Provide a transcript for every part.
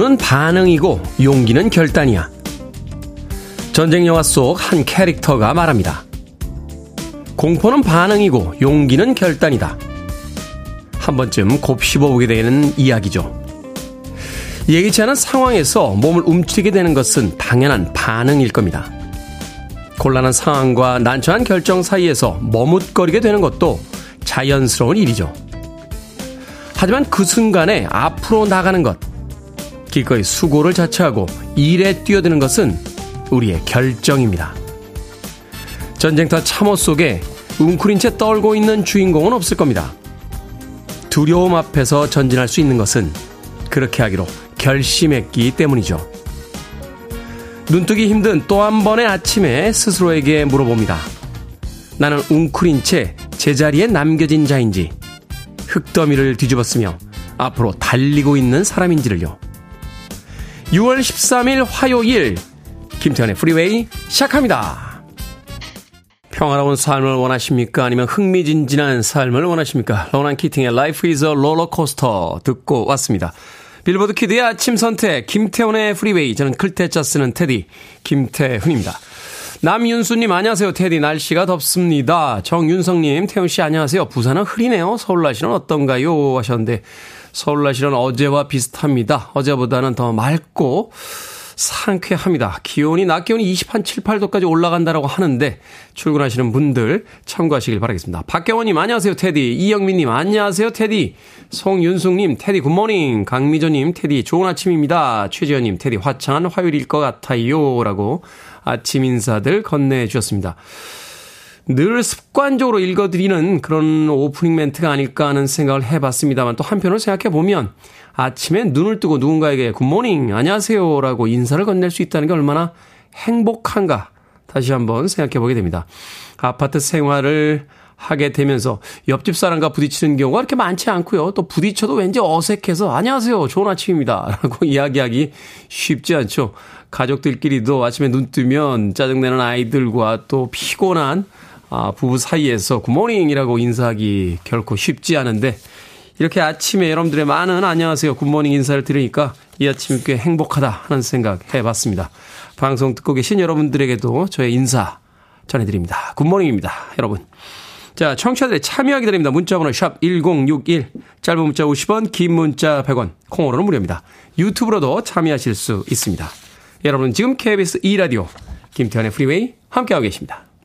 공포는 반응이고 용기는 결단이야. 전쟁 영화 속 한 캐릭터가 말합니다. 공포는 반응이고 용기는 결단이다. 한 번쯤 곱씹어보게 되는 이야기죠. 예기치 않은 상황에서 몸을 움츠리게 되는 것은 당연한 반응일 겁니다. 곤란한 상황과 난처한 결정 사이에서 머뭇거리게 되는 것도 자연스러운 일이죠. 하지만 그 순간에 앞으로 나가는 것, 기꺼이 수고를 자처하고 일에 뛰어드는 것은 우리의 결정입니다. 전쟁터 참호 속에 웅크린 채 떨고 있는 주인공은 없을 겁니다. 두려움 앞에서 전진할 수 있는 것은 그렇게 하기로 결심했기 때문이죠. 눈뜨기 힘든 또 한 번의 아침에 스스로에게 물어봅니다. 나는 웅크린 채 제자리에 남겨진 자인지, 흙더미를 뒤집었으며 앞으로 달리고 있는 사람인지를요. 6월 13일 화요일 김태현의 프리웨이 시작합니다. 평화로운 삶을 원하십니까? 아니면 흥미진진한 삶을 원하십니까? 로난 키팅의 Life is a Rollercoaster 듣고 왔습니다. 빌보드 kid의 아침 선택 김태훈의 Freeway 저는 클 태 자 쓰는 테디 김태훈입니다. 남윤수님 안녕하세요 테디 날씨가 덥습니다. 정윤성님 태훈씨 안녕하세요. 부산은 흐리네요. 서울 날씨는 어떤가요? 하셨는데 서울 날씨는 어제와 비슷합니다. 어제보다는 더 맑고 상쾌합니다. 기온이 낮 기온이 20한 7, 8도까지 올라간다라고 하는데 출근하시는 분들 참고하시길 바라겠습니다. 박경원님 안녕하세요 테디. 이영민님 안녕하세요 테디. 송윤숙님 테디 굿모닝. 강미조님 테디 좋은 아침입니다. 최지현님 테디 화창한 화요일일 것 같아요. 라고 아침 인사들 건네주셨습니다. 늘 습관적으로 읽어드리는 그런 오프닝 멘트가 아닐까 하는 생각을 해봤습니다만 또 한편으로 생각해보면 아침에 눈을 뜨고 누군가에게 굿모닝, 안녕하세요 라고 인사를 건넬 수 있다는 게 얼마나 행복한가 다시 한번 생각해 보게 됩니다. 아파트 생활을 하게 되면서 옆집 사람과 부딪히는 경우가 그렇게 많지 않고요. 또 부딪혀도 왠지 어색해서 안녕하세요. 좋은 아침입니다. 라고 이야기하기 쉽지 않죠. 가족들끼리도 아침에 눈 뜨면 짜증내는 아이들과 또 피곤한 아, 부부 사이에서 good morning이라고 인사하기 결코 쉽지 않은데 이렇게 아침에 여러분들의 많은 안녕하세요 good morning 인사를 들으니까 이 아침이 꽤 행복하다 하는 생각 해봤습니다. 방송 듣고 계신 여러분들에게도 저의 인사 전해드립니다. good morning입니다. 여러분. 자, 청취자들의 참여 기다립니다. 문자번호 샵 1061, 짧은 문자 50원, 긴 문자 100원, 콩으로는 무료입니다. 유튜브로도 참여하실 수 있습니다. 여러분 지금 KBS 2라디오 김태훈의 Freeway 함께하고 계십니다.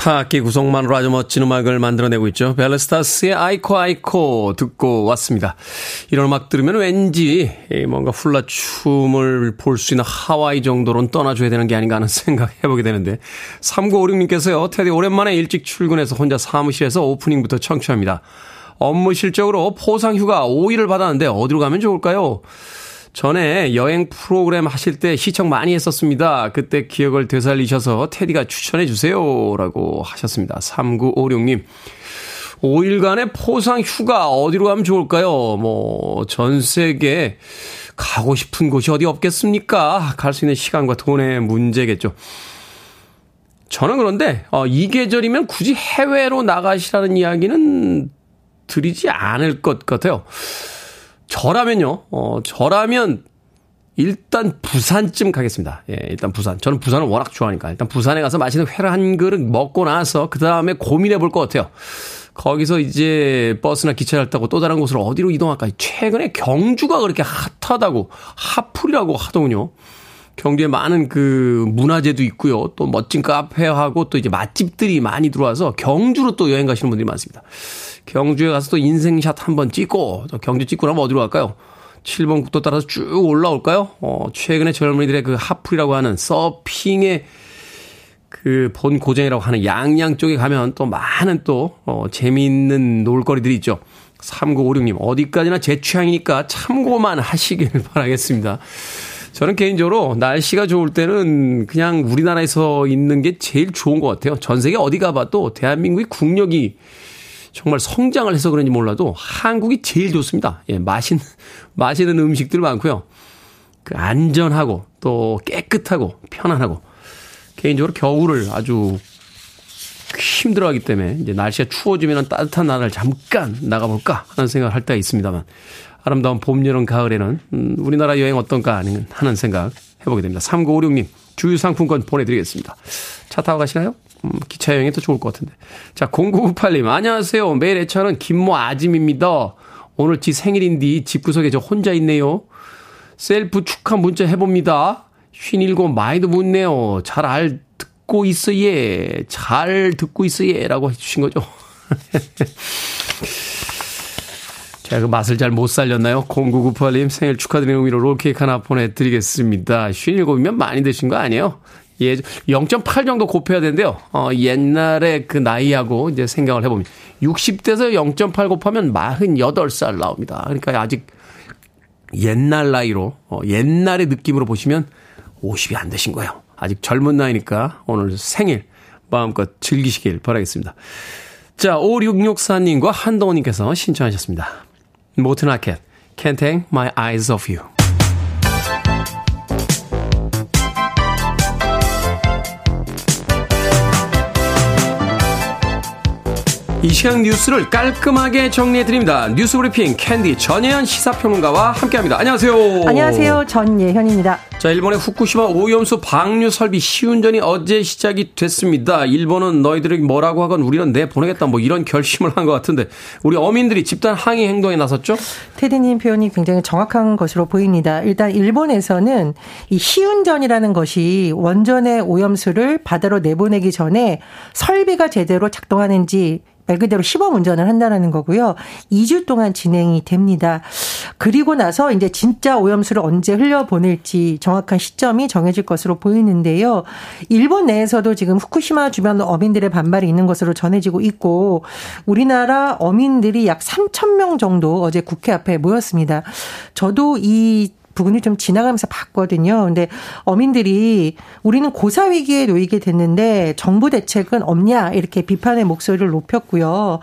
타악기 구성만으로 아주 멋진 음악을 만들어내고 있죠. 벨레스타스의 아이코 아이코 듣고 왔습니다. 이런 음악 들으면 왠지 뭔가 훌라 춤을 볼 수 있는 하와이 정도로는 떠나줘야 되는 게 아닌가 하는 생각 해보게 되는데 3956님께서요. 테디 오랜만에 일찍 출근해서 혼자 사무실에서 오프닝부터 청취합니다. 업무 실적으로 포상 휴가 5일을 받았는데 어디로 가면 좋을까요? 전에 여행 프로그램 하실 때 시청 많이 했었습니다. 그때 기억을 되살리셔서 테디가 추천해 주세요. 라고 하셨습니다. 3956님. 5일간의 포상 휴가 어디로 가면 좋을까요? 뭐, 전 세계 가고 싶은 곳이 어디 없겠습니까? 갈 수 있는 시간과 돈의 문제겠죠. 저는 그런데, 어, 이 계절이면 굳이 해외로 나가시라는 이야기는 드리지 않을 것 같아요. 저라면요, 어, 저라면 일단 부산쯤 가겠습니다. 예, 일단 부산. 저는 부산을 워낙 좋아하니까. 일단 부산에 가서 맛있는 회를 한 그릇 먹고 나서 그 다음에 고민해 볼 것 같아요. 거기서 이제 버스나 기차를 타고 또 다른 곳으로 어디로 이동할까? 최근에 경주가 그렇게 핫하다고, 핫풀이라고 하더군요. 경주에 많은 그 문화재도 있고요. 또 멋진 카페하고 또 이제 맛집들이 많이 들어와서 경주로 또 여행 가시는 분들이 많습니다. 경주에 가서 또 인생샷 한번 찍고, 또 경주 찍고 나면 어디로 갈까요? 7번 국도 따라서 쭉 올라올까요? 어, 최근에 젊은이들의 그 하풀이라고 하는 서핑의 그그본 고전이라고 하는 양양 쪽에 가면 또 많은 또, 어, 재미있는 놀거리들이 있죠. 3956님, 어디까지나 제 취향이니까 참고만 하시길 바라겠습니다. 저는 개인적으로 날씨가 좋을 때는 그냥 우리나라에서 있는 게 제일 좋은 것 같아요. 전 세계 어디 가봐도 대한민국의 국력이 정말 성장을 해서 그런지 몰라도 한국이 제일 좋습니다. 예, 맛있는, 맛있는 음식들 많고요. 그 안전하고 또 깨끗하고 편안하고 개인적으로 겨울을 아주 힘들어 하기 때문에 이제 날씨가 추워지면 따뜻한 나라를 잠깐 나가볼까 하는 생각을 할 때가 있습니다만 아름다운 봄, 여름, 가을에는 음, 우리나라 여행 어떤가 하는 생각 해보게 됩니다. 3956님 주유 상품권 보내드리겠습니다. 차 타고 가시나요? 음, 기차 여행이 더 좋을 것 같은데. 자, 0998님, 안녕하세요. 매일 애처는 김모 아짐입니다. 오늘 지 생일인데 집 구석에 저 혼자 있네요. 셀프 축하 문자 해봅니다. 쉰일곱 많이도 묻네요. 잘 알, 듣고 있어, 예. 잘 듣고 있어, 예. 라고 해주신 거죠. 제가 그 맛을 잘 못 살렸나요? 0998님 생일 축하드리는 의미로 롤케이크 하나 보내드리겠습니다. 57이면 많이 드신 거 아니에요? 예, 0.8 정도 곱해야 되는데요. 어, 옛날에 그 나이하고 이제 생각을 해보면 60대에서 0.8 곱하면 48살 나옵니다. 그러니까 아직 옛날 나이로, 어, 옛날의 느낌으로 보시면 50이 안 되신 거예요. 아직 젊은 나이니까 오늘 생일 마음껏 즐기시길 바라겠습니다. 자, 5664님과 한동호님께서 신청하셨습니다. 모튼 아켓, Can't Take My Eyes Off You. 이 시간 뉴스를 깔끔하게 정리해드립니다. 뉴스 브리핑 캔디 전예현 시사평론가와 함께합니다. 안녕하세요. 안녕하세요. 전예현입니다. 자, 일본의 후쿠시마 오염수 방류 설비 시운전이 어제 시작이 됐습니다. 일본은 너희들에게 뭐라고 하건 우리는 내보내겠다 뭐 이런 결심을 한 것 같은데 우리 어민들이 집단 항의 행동에 나섰죠? 테디님 표현이 굉장히 정확한 것으로 보입니다. 일단 일본에서는 이 시운전이라는 것이 원전의 오염수를 바다로 내보내기 전에 설비가 제대로 작동하는지 말 그대로 시범 운전을 한다는 거고요. 2주 동안 진행이 됩니다. 그리고 나서 이제 진짜 오염수를 언제 흘려보낼지 정확한 시점이 정해질 것으로 보이는데요. 일본 내에서도 지금 후쿠시마 주변 어민들의 반발이 있는 것으로 전해지고 있고 우리나라 어민들이 약 3천 명 정도 어제 국회 앞에 모였습니다. 저도 이 부분을 좀 지나가면서 봤거든요. 근데 어민들이 우리는 고사 위기에 놓이게 됐는데 정부 대책은 없냐 이렇게 비판의 목소리를 높였고요.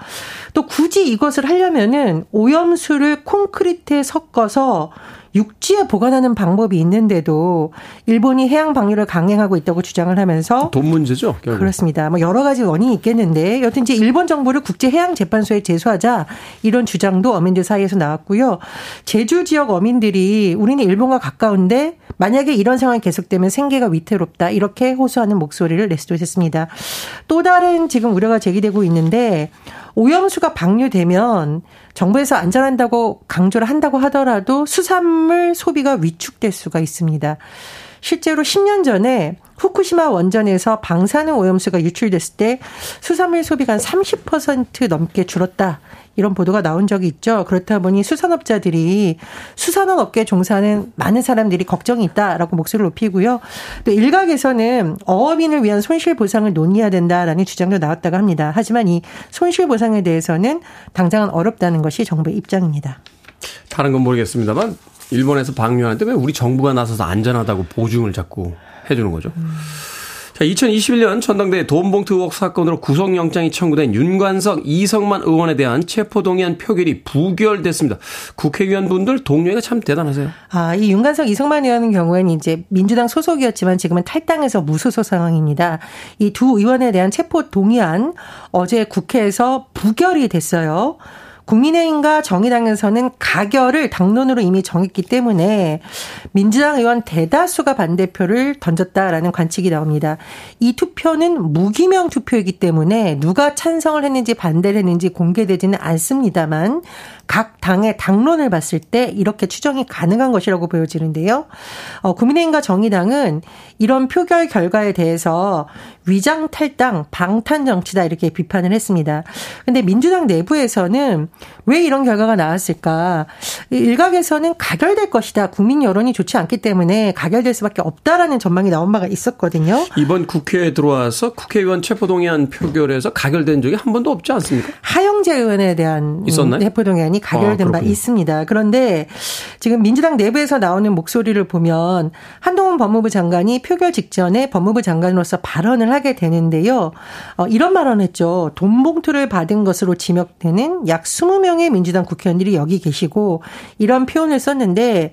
또 굳이 이것을 하려면은 오염수를 콘크리트에 섞어서 육지에 보관하는 방법이 있는데도 일본이 해양 방류를 강행하고 있다고 주장을 하면서 돈 문제죠. 결국. 그렇습니다. 뭐 여러 가지 원인이 있겠는데 여튼 이제 일본 정부를 국제 해양 재판소에 제소하자 이런 주장도 어민들 사이에서 나왔고요. 제주 지역 어민들이 우리는 일본과 가까운데 만약에 이런 상황이 계속되면 생계가 위태롭다 이렇게 호소하는 목소리를 내수했습니다. 또 다른 지금 우려가 제기되고 있는데 오염수가 방류되면 정부에서 안전한다고 강조를 한다고 하더라도 수산물 소비가 위축될 수가 있습니다. 실제로 10년 전에 후쿠시마 원전에서 방사능 오염수가 유출됐을 때 수산물 소비가 한 30% 넘게 줄었다. 이런 보도가 나온 적이 있죠. 그렇다 보니 수산업자들이 수산업 업계에 종사하는 많은 사람들이 걱정이 있다라고 목소리를 높이고요. 또 일각에서는 어업인을 위한 손실 보상을 논의해야 된다라는 주장도 나왔다고 합니다. 하지만 이 손실 보상에 대해서는 당장은 어렵다는 것이 정부의 입장입니다. 다른 건 모르겠습니다만 일본에서 방류하는데 왜 우리 정부가 나서서 안전하다고 보증을 자꾸 해주는 거죠? 음. 자, 2021년 전당대 돈봉투 의혹 사건으로 구속영장이 청구된 윤관석, 이성만 의원에 대한 체포동의안 표결이 부결됐습니다. 국회의원분들 동료가 참 대단하세요. 아, 이 윤관석, 이성만 의원의 경우에는 이제 민주당 소속이었지만 지금은 탈당해서 무소속 상황입니다. 이 두 의원에 대한 체포동의안 어제 국회에서 부결이 됐어요. 국민의힘과 정의당에서는 가결을 당론으로 이미 정했기 때문에 민주당 의원 대다수가 반대표를 던졌다라는 관측이 나옵니다. 이 투표는 무기명 투표이기 때문에 누가 찬성을 했는지 반대를 했는지 공개되지는 않습니다만 각 당의 당론을 봤을 때 이렇게 추정이 가능한 것이라고 보여지는데요. 어, 국민의힘과 정의당은 이런 표결 결과에 대해서 위장 탈당, 방탄 정치다 이렇게 비판을 했습니다. 근데 민주당 내부에서는 왜 이런 결과가 나왔을까? 일각에서는 가결될 것이다. 국민 여론이 좋지 않기 때문에 가결될 수밖에 없다라는 전망이 나온 바가 있었거든요. 이번 국회에 들어와서 국회의원 체포동의안 표결에서 가결된 적이 한 번도 없지 않습니까? 하영재 의원에 대한 있었나요? 체포동의안이 가결된 아, 바 있습니다. 그런데 지금 민주당 내부에서 나오는 목소리를 보면 한동훈 법무부 장관이 표결 직전에 법무부 장관으로서 발언을 하게 되는데요. 어, 이런 발언을 했죠. 돈 봉투를 받은 것으로 지명되는 약 20명의 민주당 국회의원들이 여기 계시고 이런 표현을 썼는데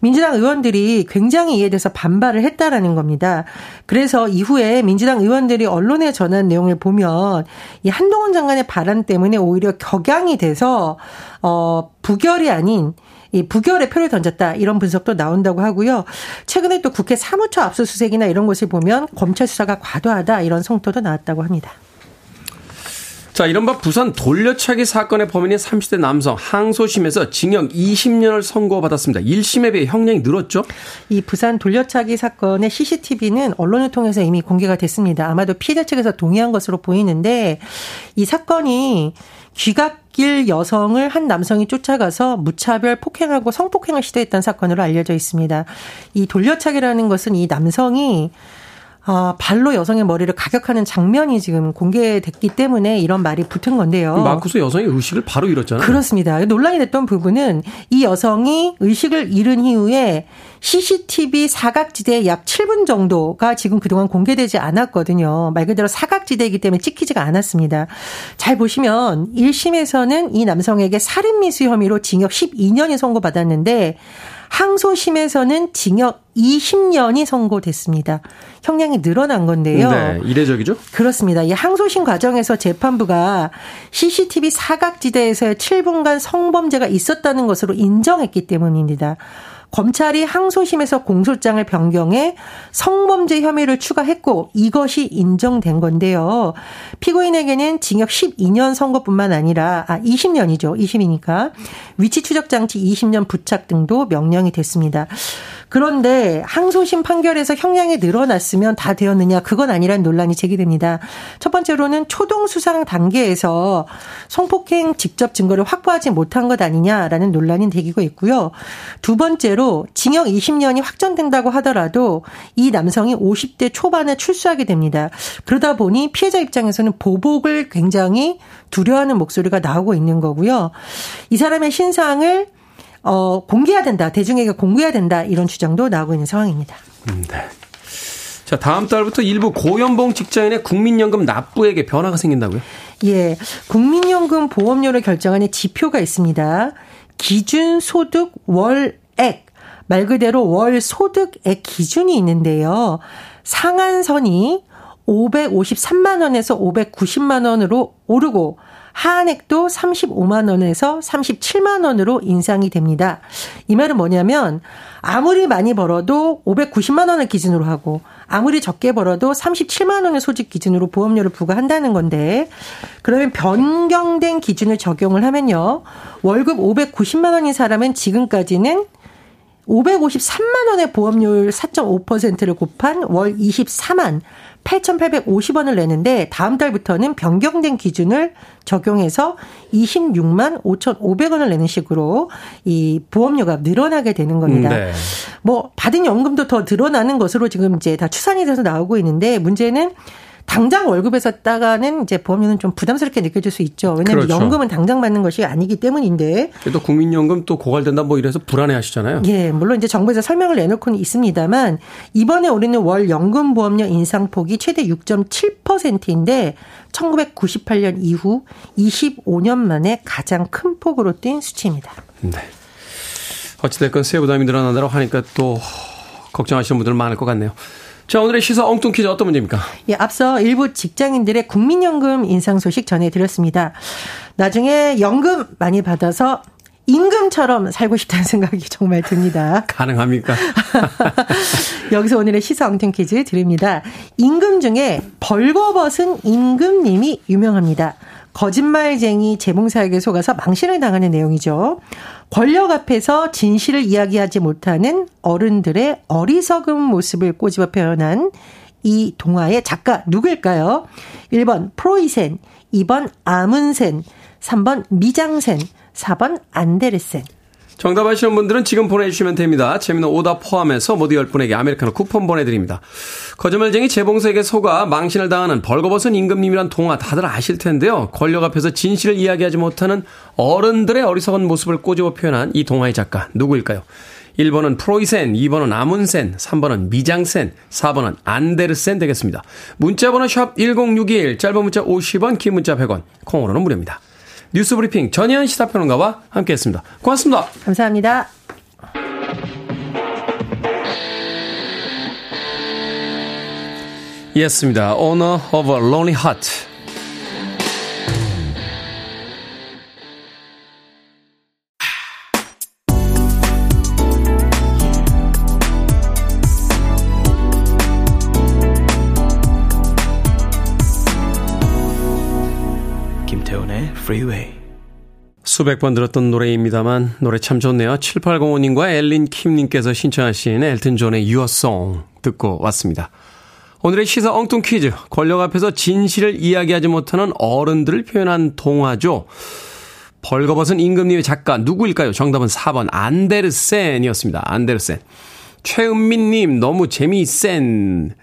민주당 의원들이 굉장히 이에 대해서 반발을 했다라는 겁니다. 그래서 이후에 민주당 의원들이 언론에 전한 내용을 보면 이 한동훈 장관의 발언 때문에 오히려 격양이 돼서 어 부결이 아닌 이 부결의 표를 던졌다 이런 분석도 나온다고 하고요. 최근에 또 국회 사무처 압수수색이나 이런 것을 보면 검찰 수사가 과도하다 이런 성토도 나왔다고 합니다. 자, 이른바 부산 돌려차기 사건의 범인인 30대 남성 항소심에서 징역 20년을 선고받았습니다. 1심에 비해 형량이 늘었죠? 이 부산 돌려차기 사건의 CCTV는 언론을 통해서 이미 공개가 됐습니다. 아마도 피해자 측에서 동의한 것으로 보이는데 이 사건이 귀 갓길 여성을 한 남성이 쫓아가서 무차별 폭행하고 성폭행을 시도했던 사건으로 알려져 있습니다. 이 돌려차기라는 것은 이 남성이 아, 발로 여성의 머리를 가격하는 장면이 지금 공개됐기 때문에 이런 말이 붙은 건데요. 마쿠스 여성이 의식을 바로 잃었잖아요. 그렇습니다. 논란이 됐던 부분은 이 여성이 의식을 잃은 이후에 CCTV 사각지대 약 7분 정도가 지금 그동안 공개되지 않았거든요. 말 그대로 사각지대이기 때문에 찍히지가 않았습니다. 잘 보시면 1심에서는 이 남성에게 살인미수 혐의로 징역 12년이 선고받았는데 항소심에서는 징역 20년이 선고됐습니다. 형량이 늘어난 건데요. 네, 이례적이죠? 그렇습니다. 이 항소심 과정에서 재판부가 CCTV 사각지대에서의 7분간 성범죄가 있었다는 것으로 인정했기 때문입니다. 검찰이 항소심에서 공소장을 변경해 성범죄 혐의를 추가했고 이것이 인정된 건데요. 피고인에게는 징역 12년 선고뿐만 아니라 아 20년이죠. 20이니까 위치 추적 장치 20년 부착 등도 명령이 됐습니다. 그런데 항소심 판결에서 형량이 늘어났으면 다 되었느냐 그건 아니라는 논란이 제기됩니다. 첫 번째로는 초동 수상 단계에서 성폭행 직접 증거를 확보하지 못한 것 아니냐라는 논란이 되기고 있고요. 두 번째로 징역 20년이 확정된다고 하더라도 이 남성이 50대 초반에 출소하게 됩니다. 그러다 보니 피해자 입장에서는 보복을 굉장히 두려워하는 목소리가 나오고 있는 거고요. 이 사람의 신상을 어, 공개해야 된다. 대중에게 공개해야 된다. 이런 주장도 나오고 있는 상황입니다. 음, 네. 자, 다음 달부터 일부 고연봉 직장인의 국민연금 납부액에 변화가 생긴다고요? 예. 국민연금 보험료를 결정하는 지표가 있습니다. 기준 소득 월액. 말 그대로 월 소득액 기준이 있는데요. 상한선이 553만 원에서 590만 원으로 오르고 하한액도 35만 원에서 37만 원으로 인상이 됩니다. 이 말은 뭐냐면 아무리 많이 벌어도 590만 원을 기준으로 하고 아무리 적게 벌어도 37만 원의 소득 기준으로 보험료를 부과한다는 건데 그러면 변경된 기준을 적용을 하면요. 월급 590만 원인 사람은 지금까지는 553만 원의 보험료율 4.5%를 곱한 월 24만 8,850원을 내는데 다음 달부터는 변경된 기준을 적용해서 26만 5,500원을 내는 식으로 이 보험료가 늘어나게 되는 겁니다. 네. 뭐 받은 연금도 더 늘어나는 것으로 지금 이제 다 추산이 돼서 나오고 있는데 문제는 당장 월급에서 따가는 이제 보험료는 좀 부담스럽게 느껴질 수 있죠. 왜냐하면 그렇죠. 연금은 당장 받는 것이 아니기 때문인데. 또 국민연금 또 고갈된다 뭐 이래서 불안해 하시잖아요. 예, 물론 이제 정부에서 설명을 내놓고는 있습니다만 이번에 우리는 월 연금 보험료 인상폭이 최대 6.7%인데 1998년 이후 25년 만에 가장 큰 폭으로 뛴 수치입니다. 네. 어찌됐건 세부담이 늘어난다고 하니까 또 걱정하시는 분들 많을 것 같네요. 자, 오늘의 시사 엉뚱 퀴즈 어떤 문제입니까? 예, 앞서 일부 직장인들의 국민연금 인상 소식 전해드렸습니다. 나중에 연금 많이 받아서 임금처럼 살고 싶다는 생각이 정말 듭니다. 가능합니까? 여기서 오늘의 시사 엉뚱 퀴즈 드립니다. 임금 중에 벌거벗은 임금님이 유명합니다. 거짓말쟁이 재봉사에게 속아서 망신을 당하는 내용이죠. 권력 앞에서 진실을 이야기하지 못하는 어른들의 어리석은 모습을 꼬집어 표현한 이 동화의 작가 누구일까요? 1번 프로이센, 2번 아문센, 3번 미장센, 4번 안데르센. 정답 아시는 분들은 지금 보내주시면 됩니다. 재미는 오답 포함해서 모두 10분에게 아메리카노 쿠폰 보내드립니다. 거짓말쟁이 재봉서에게 속아 망신을 당하는 벌거벗은 임금님이란 동화 다들 아실 텐데요. 권력 앞에서 진실을 이야기하지 못하는 어른들의 어리석은 모습을 꼬집어 표현한 이 동화의 작가 누구일까요? 1번은 프로이센, 2번은 아문센, 3번은 미장센, 4번은 안데르센 되겠습니다. 문자번호 샵 1061, 짧은 문자 50원, 긴 문자 100원, 콩으로는 무료입니다. 뉴스 브리핑 전현 시사평론가와 함께했습니다. 고맙습니다. 감사합니다. 이었습니다. Owner of a Lonely Heart. Freeway. 수백 번 들었던 노래입니다만 노래 참 좋네요. 7805님과 엘린 킴님께서 신청하신 엘튼 존의 Your Song 듣고 왔습니다. 오늘의 시사 엉뚱 퀴즈. 권력 앞에서 진실을 이야기하지 못하는 어른들을 표현한 동화죠. 벌거벗은 임금님의 작가 누구일까요? 정답은 4번 안데르센이었습니다. 안데르센. 최은민님, 너무 재미센.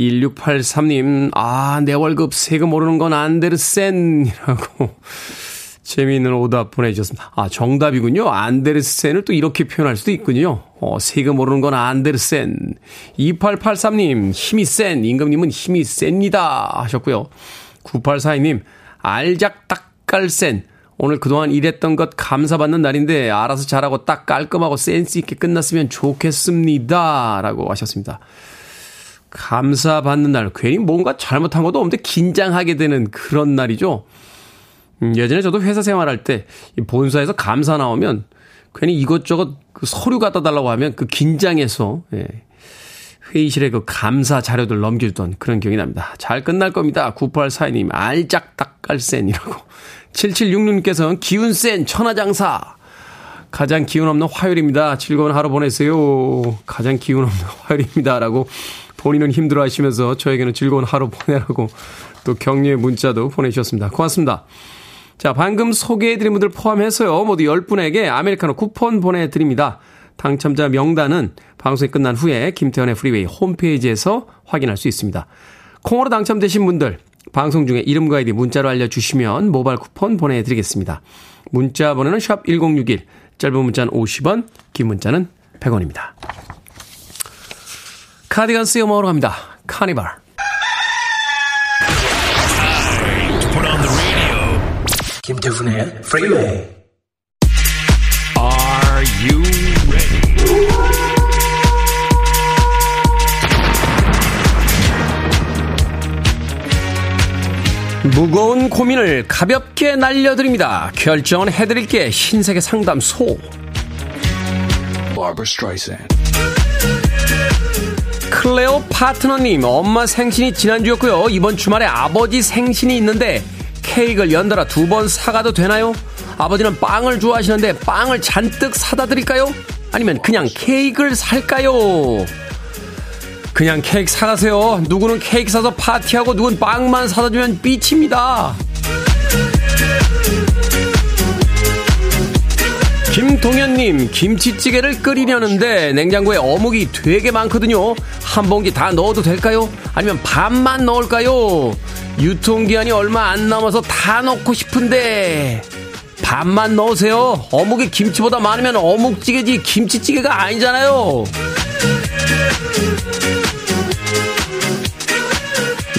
1683님, 아, 내 월급 세금 오르는 건 안데르센이라고 재미있는 오답 보내주셨습니다. 아, 정답이군요. 안데르센을 또 이렇게 표현할 수도 있군요. 어, 세금 오르는 건 안데르센. 2883님, 힘이 센. 임금님은 힘이 셉니다. 하셨고요. 9842님, 알작딱깔센. 오늘 그동안 일했던 것 감사받는 날인데 알아서 잘하고 딱 깔끔하고 센스 있게 끝났으면 좋겠습니다. 라고 하셨습니다. 감사받는 날. 괜히 뭔가 잘못한 것도 없는데 긴장하게 되는 그런 날이죠. 음, 예전에 저도 회사 생활할 때 본사에서 감사 나오면 괜히 이것저것 그 서류 갖다 달라고 하면 그 긴장해서 예, 회의실에 그 감사 자료들 넘겨주던 그런 기억이 납니다. 잘 끝날 겁니다. 9842님 알짝딱깔센이라고 7766님께서는 기운 센 천하장사. 가장 기운 없는 화요일입니다. 즐거운 하루 보내세요. 가장 기운 없는 화요일입니다. 라고 본인은 힘들어 하시면서 저에게는 즐거운 하루 보내라고 또 격려의 문자도 보내주셨습니다. 고맙습니다. 자, 방금 소개해드린 분들 포함해서요. 모두 10분에게 아메리카노 쿠폰 보내드립니다. 당첨자 명단은 방송이 끝난 후에 김태훈의 Freeway 홈페이지에서 확인할 수 있습니다. 콩으로 당첨되신 분들 방송 중에 이름과 아이디 문자로 알려주시면 모바일 쿠폰 보내드리겠습니다. 문자 번호는 샵 1061, 짧은 문자는 50원, 긴 문자는 100원입니다. 카디건스의 음악으로 갑니다. 카니발. 김태훈의 프리웨이 Are you ready? 무거운 고민을 가볍게 날려드립니다. 결정은 해드릴게 흰색의 상담소. 클레오 파트너님, 엄마 생신이 지난주였고요. 이번 주말에 아버지 생신이 있는데 케이크를 연달아 두 번 사가도 되나요? 아버지는 빵을 좋아하시는데 빵을 잔뜩 사다 드릴까요? 아니면 그냥 케이크를 살까요? 그냥 케이크 사가세요. 누구는 케이크 사서 파티하고 누군 빵만 사다 주면 삐칩니다. 김동현님, 김치찌개를 끓이려는데 냉장고에 어묵이 되게 많거든요. 한 봉지 다 넣어도 될까요? 아니면 반만 넣을까요? 유통기한이 얼마 안 남아서 다 넣고 싶은데. 반만 넣으세요. 어묵이 김치보다 많으면 어묵찌개지 김치찌개가 아니잖아요.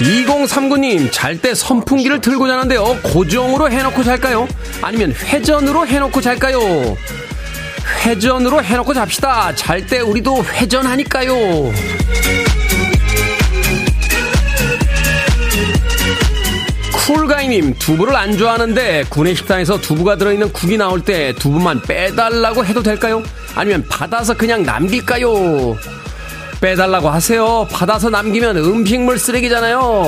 2039님, 잘 때 선풍기를 들고 자는데요. 고정으로 해놓고 잘까요? 아니면 회전으로 해놓고 잘까요? 회전으로 해놓고 잡시다. 잘 때 우리도 회전하니까요. 쿨가이님, 두부를 안 좋아하는데 구내 식당에서 두부가 들어있는 국이 나올 때 두부만 빼달라고 해도 될까요? 아니면 받아서 그냥 남길까요? 빼달라고 하세요. 받아서 남기면 음식물 쓰레기잖아요.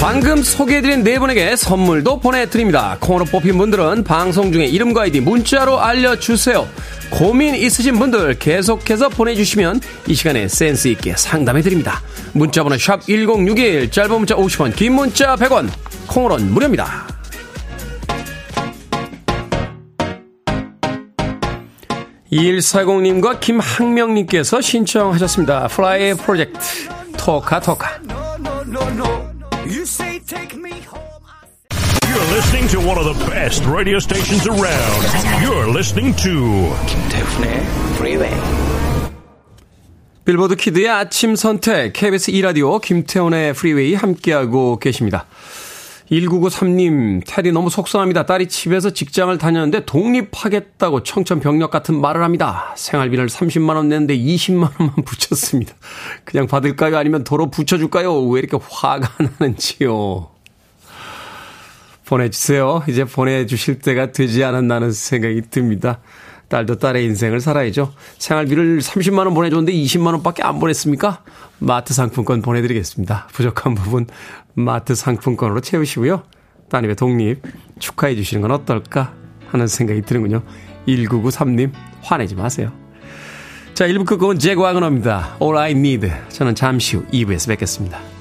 방금 소개해드린 네 분에게 선물도 보내드립니다. 콩으로 뽑힌 분들은 방송 중에 이름과 아이디 문자로 알려주세요. 고민 있으신 분들 계속해서 보내주시면 이 시간에 센스 있게 상담해드립니다. 문자번호 샵 1061 짧은 문자 50원 긴 문자 100원 콩으로는 무료입니다. 2140님과 김학명님께서 신청하셨습니다. 플라이 프로젝트 Toca Toca You're listening to one of the best radio stations around. You're listening to 김태훈의 Freeway. 빌보드 키드의 아침 선택 KBS 2라디오 김태훈의 프리웨이 함께하고 계십니다. 1993님, 태디 너무 속상합니다. 딸이 집에서 직장을 다녔는데 독립하겠다고 청천벽력 같은 말을 합니다. 생활비를 30만원 냈는데 20만원만 부쳤습니다. 그냥 받을까요? 아니면 도로 부쳐줄까요? 왜 이렇게 화가 나는지요? 보내주세요. 이제 보내주실 때가 되지 않았나는 생각이 듭니다. 딸도 딸의 인생을 살아야죠. 생활비를 30만원 보내줬는데 20만원 밖에 안 보냈습니까? 마트 상품권 보내드리겠습니다. 부족한 부분 마트 상품권으로 채우시고요. 따님의 독립 축하해 주시는 건 어떨까 하는 생각이 드는군요. 1993님 화내지 마세요. 자, 1부 끝곡은 제과근어입니다. All I Need. 저는 잠시 후 2부에서 뵙겠습니다.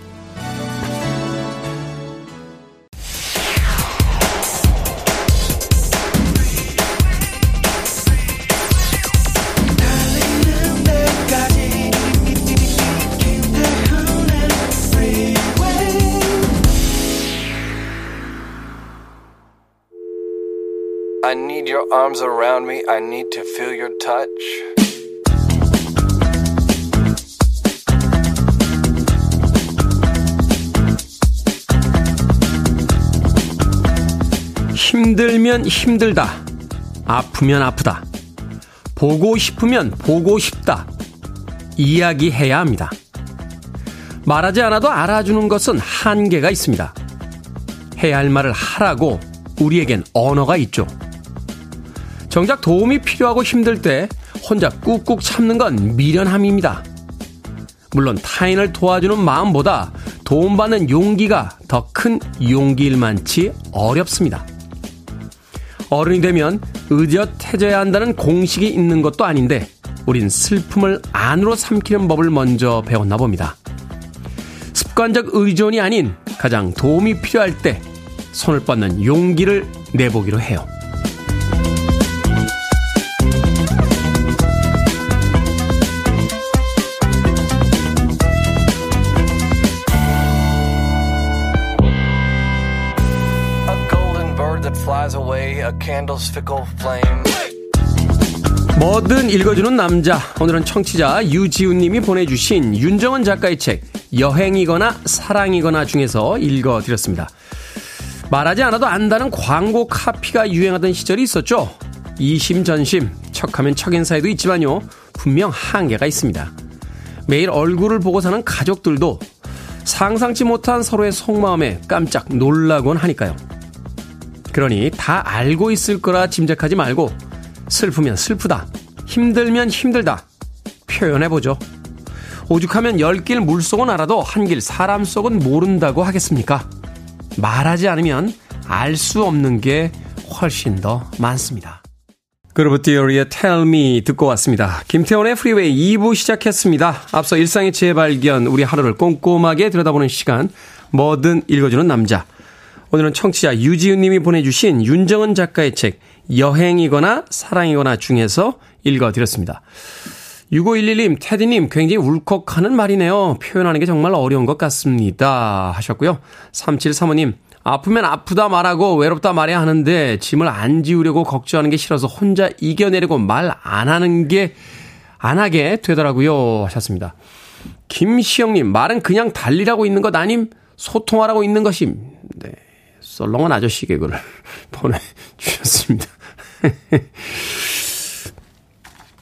Your arms around me. I need to feel your touch. 힘들면 힘들다. 아프면 아프다. 보고 싶으면 보고 싶다. 이야기해야 합니다. 말하지 않아도 알아주는 것은 한계가 있습니다. 해야 할 말을 하라고 우리에겐 언어가 있죠. 정작 도움이 필요하고 힘들 때 혼자 꾹꾹 참는 건 미련함입니다. 물론 타인을 도와주는 마음보다 도움받는 용기가 더 큰 용기일 만치 어렵습니다. 어른이 되면 의젓해져야 한다는 공식이 있는 것도 아닌데 우린 슬픔을 안으로 삼키는 법을 먼저 배웠나 봅니다. 습관적 의존이 아닌 가장 도움이 필요할 때 손을 뻗는 용기를 내보기로 해요. 뭐든 읽어주는 남자. 오늘은 청취자 유지훈님이 보내주신 윤정원 작가의 책 여행이거나 사랑이거나 중에서 읽어드렸습니다. 말하지 않아도 안다는 광고 카피가 유행하던 시절이 있었죠. 이심전심, 척하면 척인사에도 있지만요. 분명 한계가 있습니다. 매일 얼굴을 보고 사는 가족들도 상상치 못한 서로의 속마음에 깜짝 놀라곤 하니까요. 그러니 다 알고 있을 거라 짐작하지 말고 슬프면 슬프다. 힘들면 힘들다. 표현해보죠. 오죽하면 열 길 물속은 알아도 한 길 사람 속은 모른다고 하겠습니까? 말하지 않으면 알 수 없는 게 훨씬 더 많습니다. Groove Theory의 Tell Me 듣고 왔습니다. 김태훈의 프리웨이 2부 시작했습니다. 앞서 일상의 재발견, 우리 하루를 꼼꼼하게 들여다보는 시간, 뭐든 읽어주는 남자. 오늘은 청취자 유지은 님이 보내주신 윤정은 작가의 책 여행이거나 사랑이거나 중에서 읽어드렸습니다. 6511님, 테디님, 굉장히 울컥하는 말이네요. 표현하는 게 정말 어려운 것 같습니다. 하셨고요. 3735님, 아프면 아프다 말하고 외롭다 말해야 하는데 짐을 안 지우려고 걱정하는 게 싫어서 혼자 이겨내려고 말 안 하는 게 안 하게 되더라고요. 하셨습니다. 김시영님, 말은 그냥 달리라고 있는 것 아님? 소통하라고 있는 것임. 네. 썰렁한 아저씨 개그를 보내주셨습니다.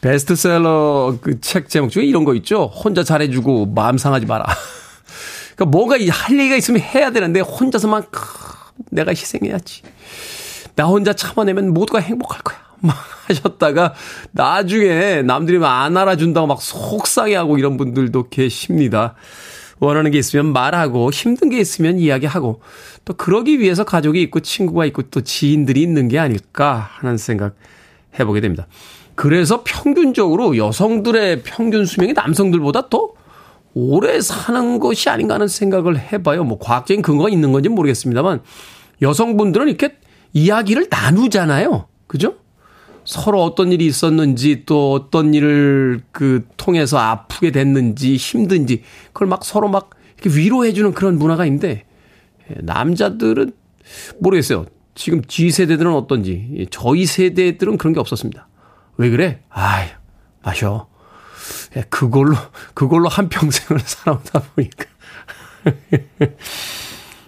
베스트셀러 그 책 제목 중에 이런 거 있죠? 혼자 잘해주고 마음 상하지 마라. 그러니까 뭔가 할 얘기가 있으면 해야 되는데 혼자서만 내가 희생해야지. 나 혼자 참아내면 모두가 행복할 거야. 막 하셨다가 나중에 남들이 안 알아준다고 막 속상해하고 이런 분들도 계십니다. 원하는 게 있으면 말하고 힘든 게 있으면 이야기하고 또 그러기 위해서 가족이 있고 친구가 있고 또 지인들이 있는 게 아닐까 하는 생각 해보게 됩니다. 그래서 평균적으로 여성들의 평균 수명이 남성들보다 더 오래 사는 것이 아닌가 하는 생각을 해봐요. 뭐 과학적인 근거가 있는 건지 모르겠습니다만 여성분들은 이렇게 이야기를 나누잖아요. 그죠? 서로 어떤 일이 있었는지 또 어떤 일을 그 통해서 아프게 됐는지 힘든지 그걸 막 서로 막 이렇게 위로해주는 그런 문화가 있는데 예, 남자들은 모르겠어요. 지금 G 세대들은 어떤지 저희 세대들은 그런 게 없었습니다. 왜 그래? 아이 마셔. 예, 그걸로 그걸로 한 평생을 살아오다 보니까.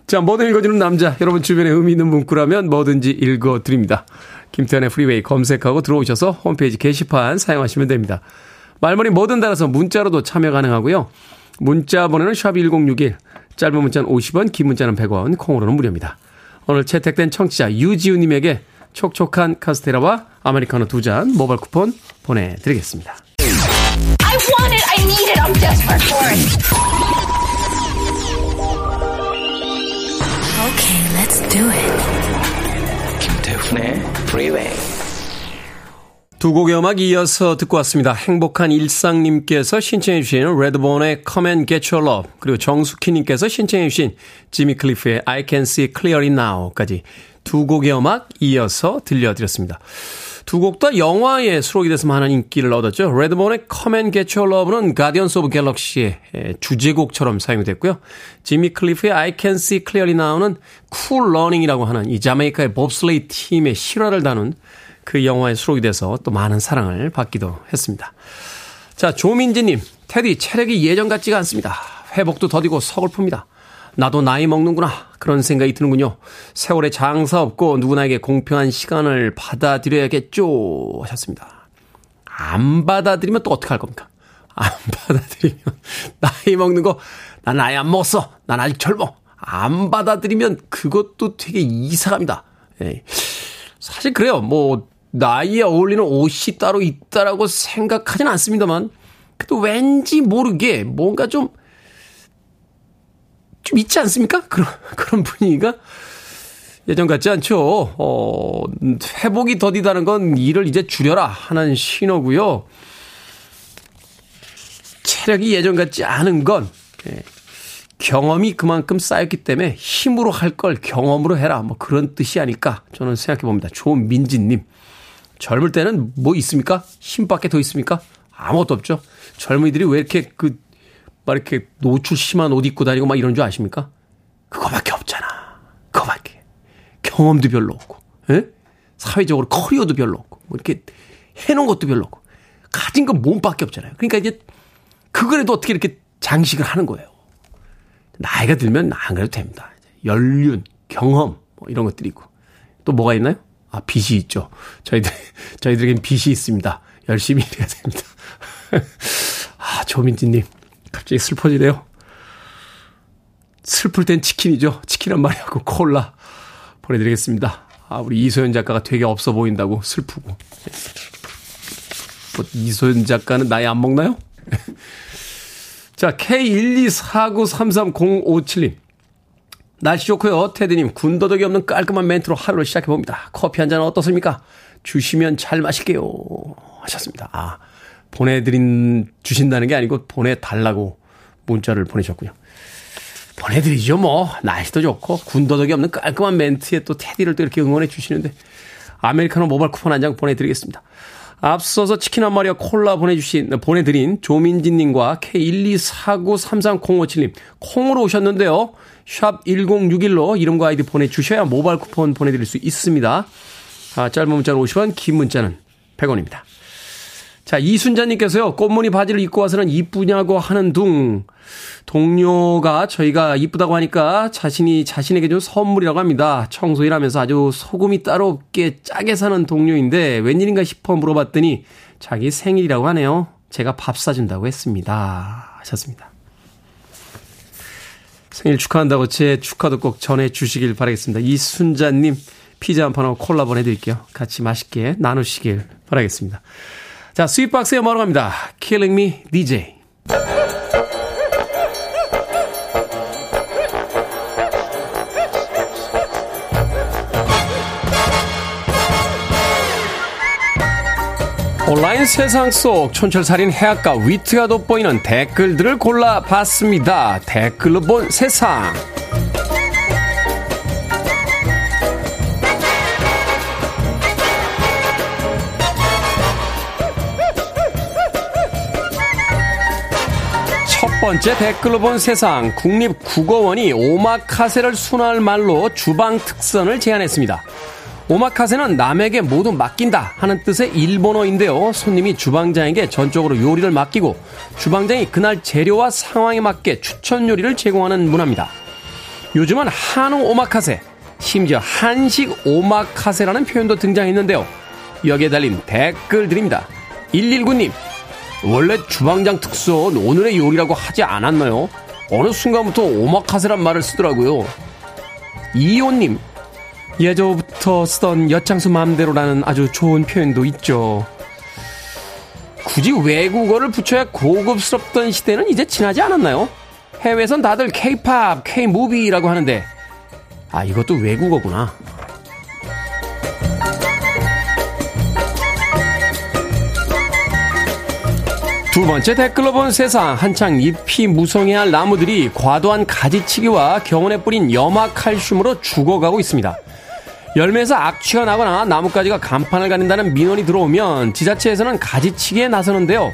자, 뭐든 읽어주는 남자. 여러분 주변에 의미 있는 문구라면 뭐든지 읽어드립니다. 김태현의 프리웨이 검색하고 들어오셔서 홈페이지 게시판 사용하시면 됩니다. 말머리 뭐든 달아서 문자로도 참여 가능하고요. 문자 번호는 샵1061, 짧은 문자는 50원, 긴 문자는 100원, 콩으로는 무료입니다. 오늘 채택된 청취자 유지우님에게 촉촉한 카스테라와 아메리카노 두 잔 모바일 쿠폰 보내드리겠습니다. Okay, let's do it. 김태훈의 프리웨이 두 곡의 음악 이어서 듣고 왔습니다. 행복한 일상님께서 신청해 주신 레드본의 Come and Get Your Love 그리고 정숙희님께서 신청해 주신 지미 클리프의 I Can See Clearly Now까지 두 곡의 음악 이어서 들려드렸습니다. 두 곡 다 영화에 수록이 돼서 많은 인기를 얻었죠. 레드본의 Come and Get Your Love는 Guardians of Galaxy의 주제곡처럼 사용됐고요. 지미 클리프의 I Can See Clearly Now는 Cool Running이라고 하는 이 자메이카의 봅슬레이 팀의 실화를 다룬 그 영화에 수록이 돼서 또 많은 사랑을 받기도 했습니다. 자, 조민지님, 테디, 체력이 예전 같지가 않습니다. 회복도 더디고 서글픕니다. 나도 나이 먹는구나. 그런 생각이 드는군요. 세월에 장사 없고 누구나에게 공평한 시간을 받아들여야겠죠. 하셨습니다. 안 받아들이면 또 어떻게 할 겁니까? 안 받아들이면, 나이 먹는 거, 난 나이 안 먹었어. 난 아직 젊어. 안 받아들이면 그것도 되게 이상합니다. 예. 사실 그래요. 뭐, 나이에 어울리는 옷이 따로 있다라고 생각하진 않습니다만, 그래도 왠지 모르게 뭔가 좀, 좀 있지 않습니까? 그런, 그런 분위기가 예전 같지 않죠. 어, 회복이 더디다는 건 일을 이제 줄여라 하는 신호고요. 체력이 예전 같지 않은 건, 예, 경험이 그만큼 쌓였기 때문에 힘으로 할 걸 경험으로 해라. 뭐 그런 뜻이 아닐까 저는 생각해 봅니다. 조민진님. 젊을 때는 뭐 있습니까? 힘밖에 더 있습니까? 아무것도 없죠. 젊은이들이 왜 이렇게 그, 막 이렇게 노출 심한 옷 입고 다니고 막 이런 줄 아십니까? 그거밖에 없잖아. 그거밖에. 경험도 별로 없고, 예? 사회적으로 커리어도 별로 없고, 뭐 이렇게 해놓은 것도 별로 없고, 가진 건 몸밖에 없잖아요. 그러니까 이제, 그거라도 어떻게 이렇게 장식을 하는 거예요. 나이가 들면 안 그래도 됩니다. 연륜, 경험, 뭐 이런 것들이 있고. 또 뭐가 있나요? 아, 빚이 있죠. 저희들, 저희들에겐 빚이 있습니다. 열심히 일해야 됩니다. 아, 조민지님. 갑자기 슬퍼지네요. 슬플 땐 치킨이죠. 치킨 한 마리 하고 콜라 보내드리겠습니다. 아, 우리 이소연 작가가 되게 없어 보인다고 슬프고. 뭐, 이소연 작가는 나이 안 먹나요? 자, K124933057님. 날씨 좋고요. 테드님, 군더더기 없는 깔끔한 멘트로 하루를 시작해봅니다. 커피 한 잔 어떻습니까? 주시면 잘 마실게요. 하셨습니다. 아, 보내드린, 주신다는 게 아니고 보내달라고 문자를 보내셨군요. 보내드리죠, 뭐. 날씨도 좋고, 군더더기 없는 깔끔한 멘트에 또 테디를 또 이렇게 응원해 주시는데, 아메리카노 모바일 쿠폰 한 장 보내드리겠습니다. 앞서서 치킨 한 마리와 콜라 보내주신, 보내드린 조민진님과 K124933057님, 콩으로 오셨는데요. 샵 1061로 이름과 아이디 보내주셔야 모바일 쿠폰 보내드릴 수 있습니다. 아, 짧은 문자는 50원, 긴 문자는 100원입니다. 자, 이순자님께서요, 꽃무늬 바지를 입고 와서는 이쁘냐고 하는 둥. 동료가 저희가 이쁘다고 하니까 자신이 자신에게 준 선물이라고 합니다. 청소 일 하면서 아주 소금이 따로 없게 짜게 사는 동료인데 웬일인가 싶어 물어봤더니 자기 생일이라고 하네요. 제가 밥 사준다고 했습니다. 하셨습니다. 생일 축하한다고 제 축하도 꼭 전해주시길 바라겠습니다. 이순자님 피자 한 판하고 콜라 보내드릴게요. 같이 맛있게 나누시길 바라겠습니다. 자, 스윗박스에 음악으로 갑니다. Killing Me DJ. 온라인 세상 속 촌철살인 해악과 위트가 돋보이는 댓글들을 골라봤습니다. 댓글로 본 세상. 번째 댓글로 본 세상. 국립국어원이 오마카세를 순화할 말로 주방 특선을 제안했습니다. 오마카세는 남에게 모두 맡긴다 하는 뜻의 일본어인데요. 손님이 주방장에게 전적으로 요리를 맡기고 주방장이 그날 재료와 상황에 맞게 추천 요리를 제공하는 문화입니다. 요즘은 한우 오마카세, 심지어 한식 오마카세라는 표현도 등장했는데요. 여기에 달린 댓글들입니다. 119님, 원래 주방장 특선 오늘의 요리라고 하지 않았나요? 어느 순간부터 오마카세란 말을 쓰더라고요. 이호님, 예저부터 쓰던 엿장수 마음대로라는 아주 좋은 표현도 있죠. 굳이 외국어를 붙여야 고급스럽던 시대는 이제 지나지 않았나요? 해외에선 다들 K-팝, K-무비라고 하는데 아 이것도 외국어구나. 두 번째 댓글로 본 세상 한창 잎이 무성해야 할 나무들이 과도한 가지치기와 경운에 뿌린 염화칼슘으로 죽어가고 있습니다. 열매에서 악취가 나거나 나뭇가지가 간판을 가린다는 민원이 들어오면 지자체에서는 가지치기에 나서는데요.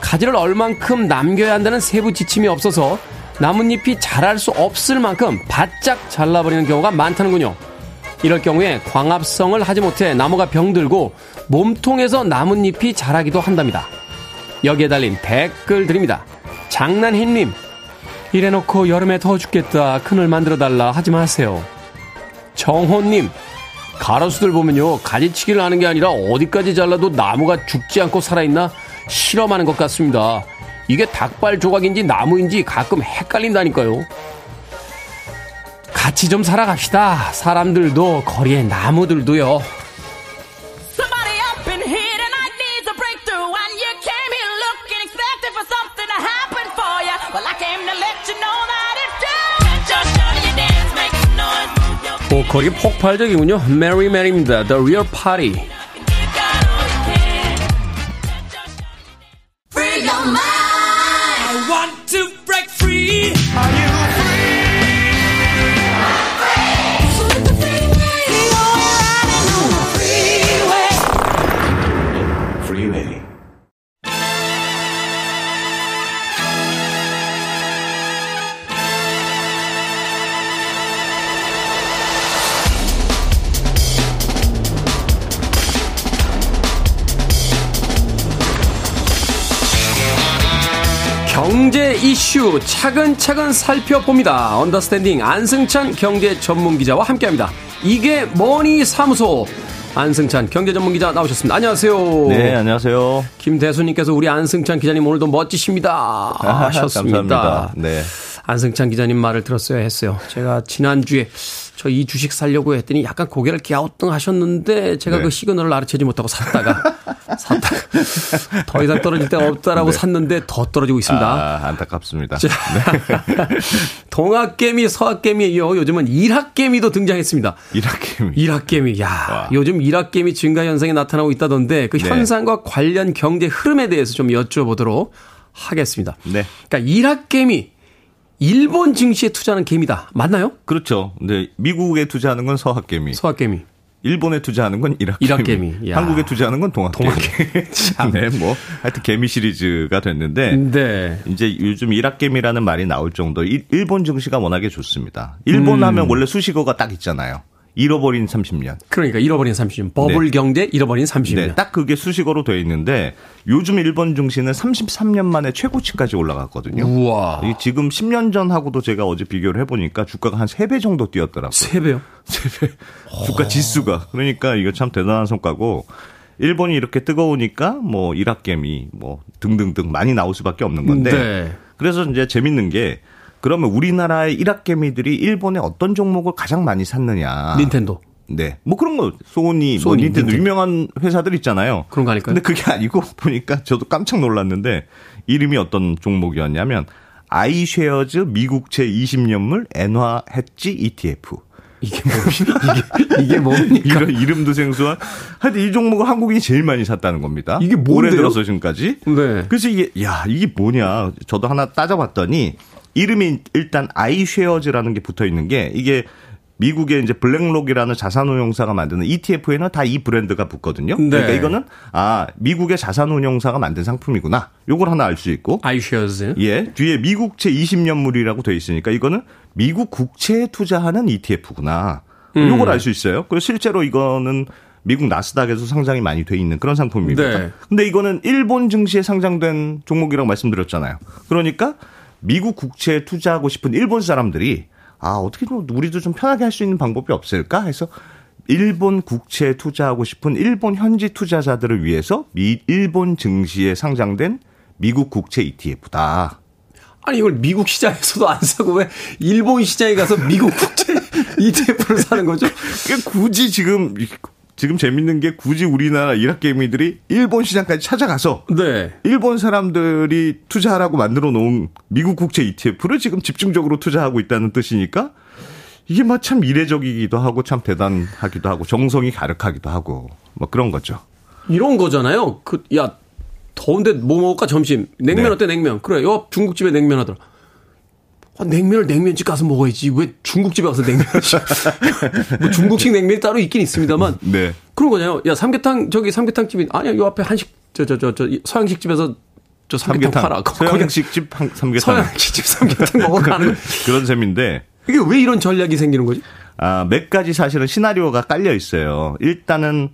가지를 얼만큼 남겨야 한다는 세부 지침이 없어서 나뭇잎이 자랄 수 없을 만큼 바짝 잘라버리는 경우가 많다는군요. 이럴 경우에 광합성을 하지 못해 나무가 병들고 몸통에서 나뭇잎이 자라기도 한답니다. 여기에 달린 댓글 드립니다. 장난해님, 이래놓고 여름에 더워 죽겠다. 큰을 만들어 달라 하지 마세요. 정호님, 가로수들 보면요, 가지치기를 하는 게 아니라 어디까지 잘라도 나무가 죽지 않고 살아있나 실험하는 것 같습니다. 이게 닭발 조각인지 나무인지 가끔 헷갈린다니까요. 같이 좀 살아갑시다. 사람들도 거리의 나무들도요. 보컬이 폭발적이군요. 메리 메리입니다. The Real Party. 이슈 차근차근 살펴봅니다. 언더스탠딩 안승찬 경제 전문 기자와 함께 합니다. 이게 머니 사무소 안승찬 경제 전문 기자 나오셨습니다. 안녕하세요. 네, 안녕하세요. 김대수님께서 우리 안승찬 기자님 오늘도 멋지십니다. 아, 하셨습니다. 감사합니다. 네. 안승찬 기자님 말을 들었어야 했어요. 제가 지난주에 저 이 주식 살려고 했더니 약간 고개를 갸우뚱 하셨는데 제가 네. 그 시그널을 알아채지 못하고 샀다가 샀다가 더 이상 떨어질 데가 없다라고 네. 샀는데 더 떨어지고 있습니다. 아, 안타깝습니다. 자, 네. 동학개미, 서학개미에 이어 요즘은 일학개미도 등장했습니다. 일학개미. 일학개미. 야, 와. 요즘 일학개미 증가 현상이 나타나고 있다던데 그 네. 현상과 관련 경제 흐름에 대해서 좀 여쭤보도록 하겠습니다. 네. 그러니까 일학개미 일본 증시에 투자하는 개미다. 맞나요? 그렇죠. 근데 미국에 투자하는 건 서학개미. 서학개미. 일본에 투자하는 건 일학개미. 일학개미. 한국에 투자하는 건 동학 개미. 동학개미. 네, 뭐 하여튼 개미 시리즈가 됐는데 네. 이제 요즘 일학개미라는 말이 나올 정도 일본 증시가 워낙에 좋습니다. 일본 음. 하면 원래 수식어가 딱 있잖아요. 잃어버린 30년. 그러니까 잃어버린 30년. 버블 네. 경제 잃어버린 30년. 네, 딱 그게 수식어로 되어 있는데 요즘 일본 증시는 33년 만에 최고치까지 올라갔거든요. 우와. 지금 10년 전하고도 제가 어제 비교를 해보니까 주가가 한 3배 정도 뛰었더라고요. 3배요? 3배. 주가 지수가. 그러니까 이거 참 대단한 성과고 일본이 이렇게 뜨거우니까 뭐 일학개미 뭐 등등등 많이 나올 수밖에 없는 건데. 네. 그래서 이제 재밌는 게 그러면 우리나라의 일학개미들이 일본의 어떤 종목을 가장 많이 샀느냐. 닌텐도. 네. 뭐 그런 거, 소니, 뭐 소니 뭐 닌텐도, 닌텐도 유명한 회사들 있잖아요. 그런 거 아닐까요? 근데 그게 아니고 보니까 저도 깜짝 놀랐는데 이름이 어떤 종목이었냐면 아이쉐어즈 미국채 20년물 엔화 해지 ETF. 이게 뭡니까? 이게, 이게 뭡니까? 이런 이름도 생소한. 하여튼 이 종목을 한국인이 제일 많이 샀다는 겁니다. 이게 뭔데요? 올해 들어서 지금까지. 네. 그래서 이게, 야, 이게 뭐냐. 저도 하나 따져봤더니 이름이 일단 아이쉐어즈라는 게 붙어 있는 게 이게 미국의 이제 블랙록이라는 자산운용사가 만드는 ETF에는 다 이 브랜드가 붙거든요. 네. 그러니까 이거는 아 미국의 자산운용사가 만든 상품이구나. 요걸 하나 알 수 있고. 아이쉐어즈. 예, 뒤에 미국채 20년물이라고 돼 있으니까 이거는 미국 국채에 투자하는 ETF구나. 음. 요걸 알 수 있어요. 그리고 실제로 이거는 미국 나스닥에서 상장이 많이 돼 있는 그런 상품입니다. 네. 근데 이거는 일본 증시에 상장된 종목이라고 말씀드렸잖아요. 그러니까 미국 국채에 투자하고 싶은 일본 사람들이 아, 어떻게 좀 우리도 좀 편하게 할 수 있는 방법이 없을까 해서 일본 국채에 투자하고 싶은 일본 현지 투자자들을 위해서 미 일본 증시에 상장된 미국 국채 ETF다. 아니 이걸 미국 시장에서도 안 사고 왜 일본 시장에 가서 미국 국채 ETF를 사는 거죠? 굳이 지금 지금 재밌는 게 굳이 우리나라 일학개미들이 일본 시장까지 찾아가서 네. 일본 사람들이 투자하라고 만들어 놓은 미국 국채 ETF를 지금 집중적으로 투자하고 있다는 뜻이니까 이게 막 참 이례적이기도 하고 참 대단하기도 하고 정성이 가득하기도 하고 뭐 그런 거죠. 이런 거잖아요. 그 야 더운데 뭐 먹을까 점심 냉면 네. 어때 냉면 그래 요앞 중국집에 냉면 하더라. 아, 냉면을 냉면집 가서 먹어야지 왜 중국집에 가서 냉면을 뭐 중국식 냉면이 따로 있긴 있습니다만 네. 그런 거잖아요. 야 삼계탕 저기 삼계탕 집이 아니야 요 앞에 한식 저 저 저 저 서양식 집에서 저 삼계탕, 팔아. 거- 거기 서양식집 한- 삼계탕. 서양식 집 삼계탕 먹어 가는 거. 그런 셈인데 이게 왜 이런 전략이 생기는 거지? 아, 몇 가지 사실은 시나리오가 깔려 있어요. 일단은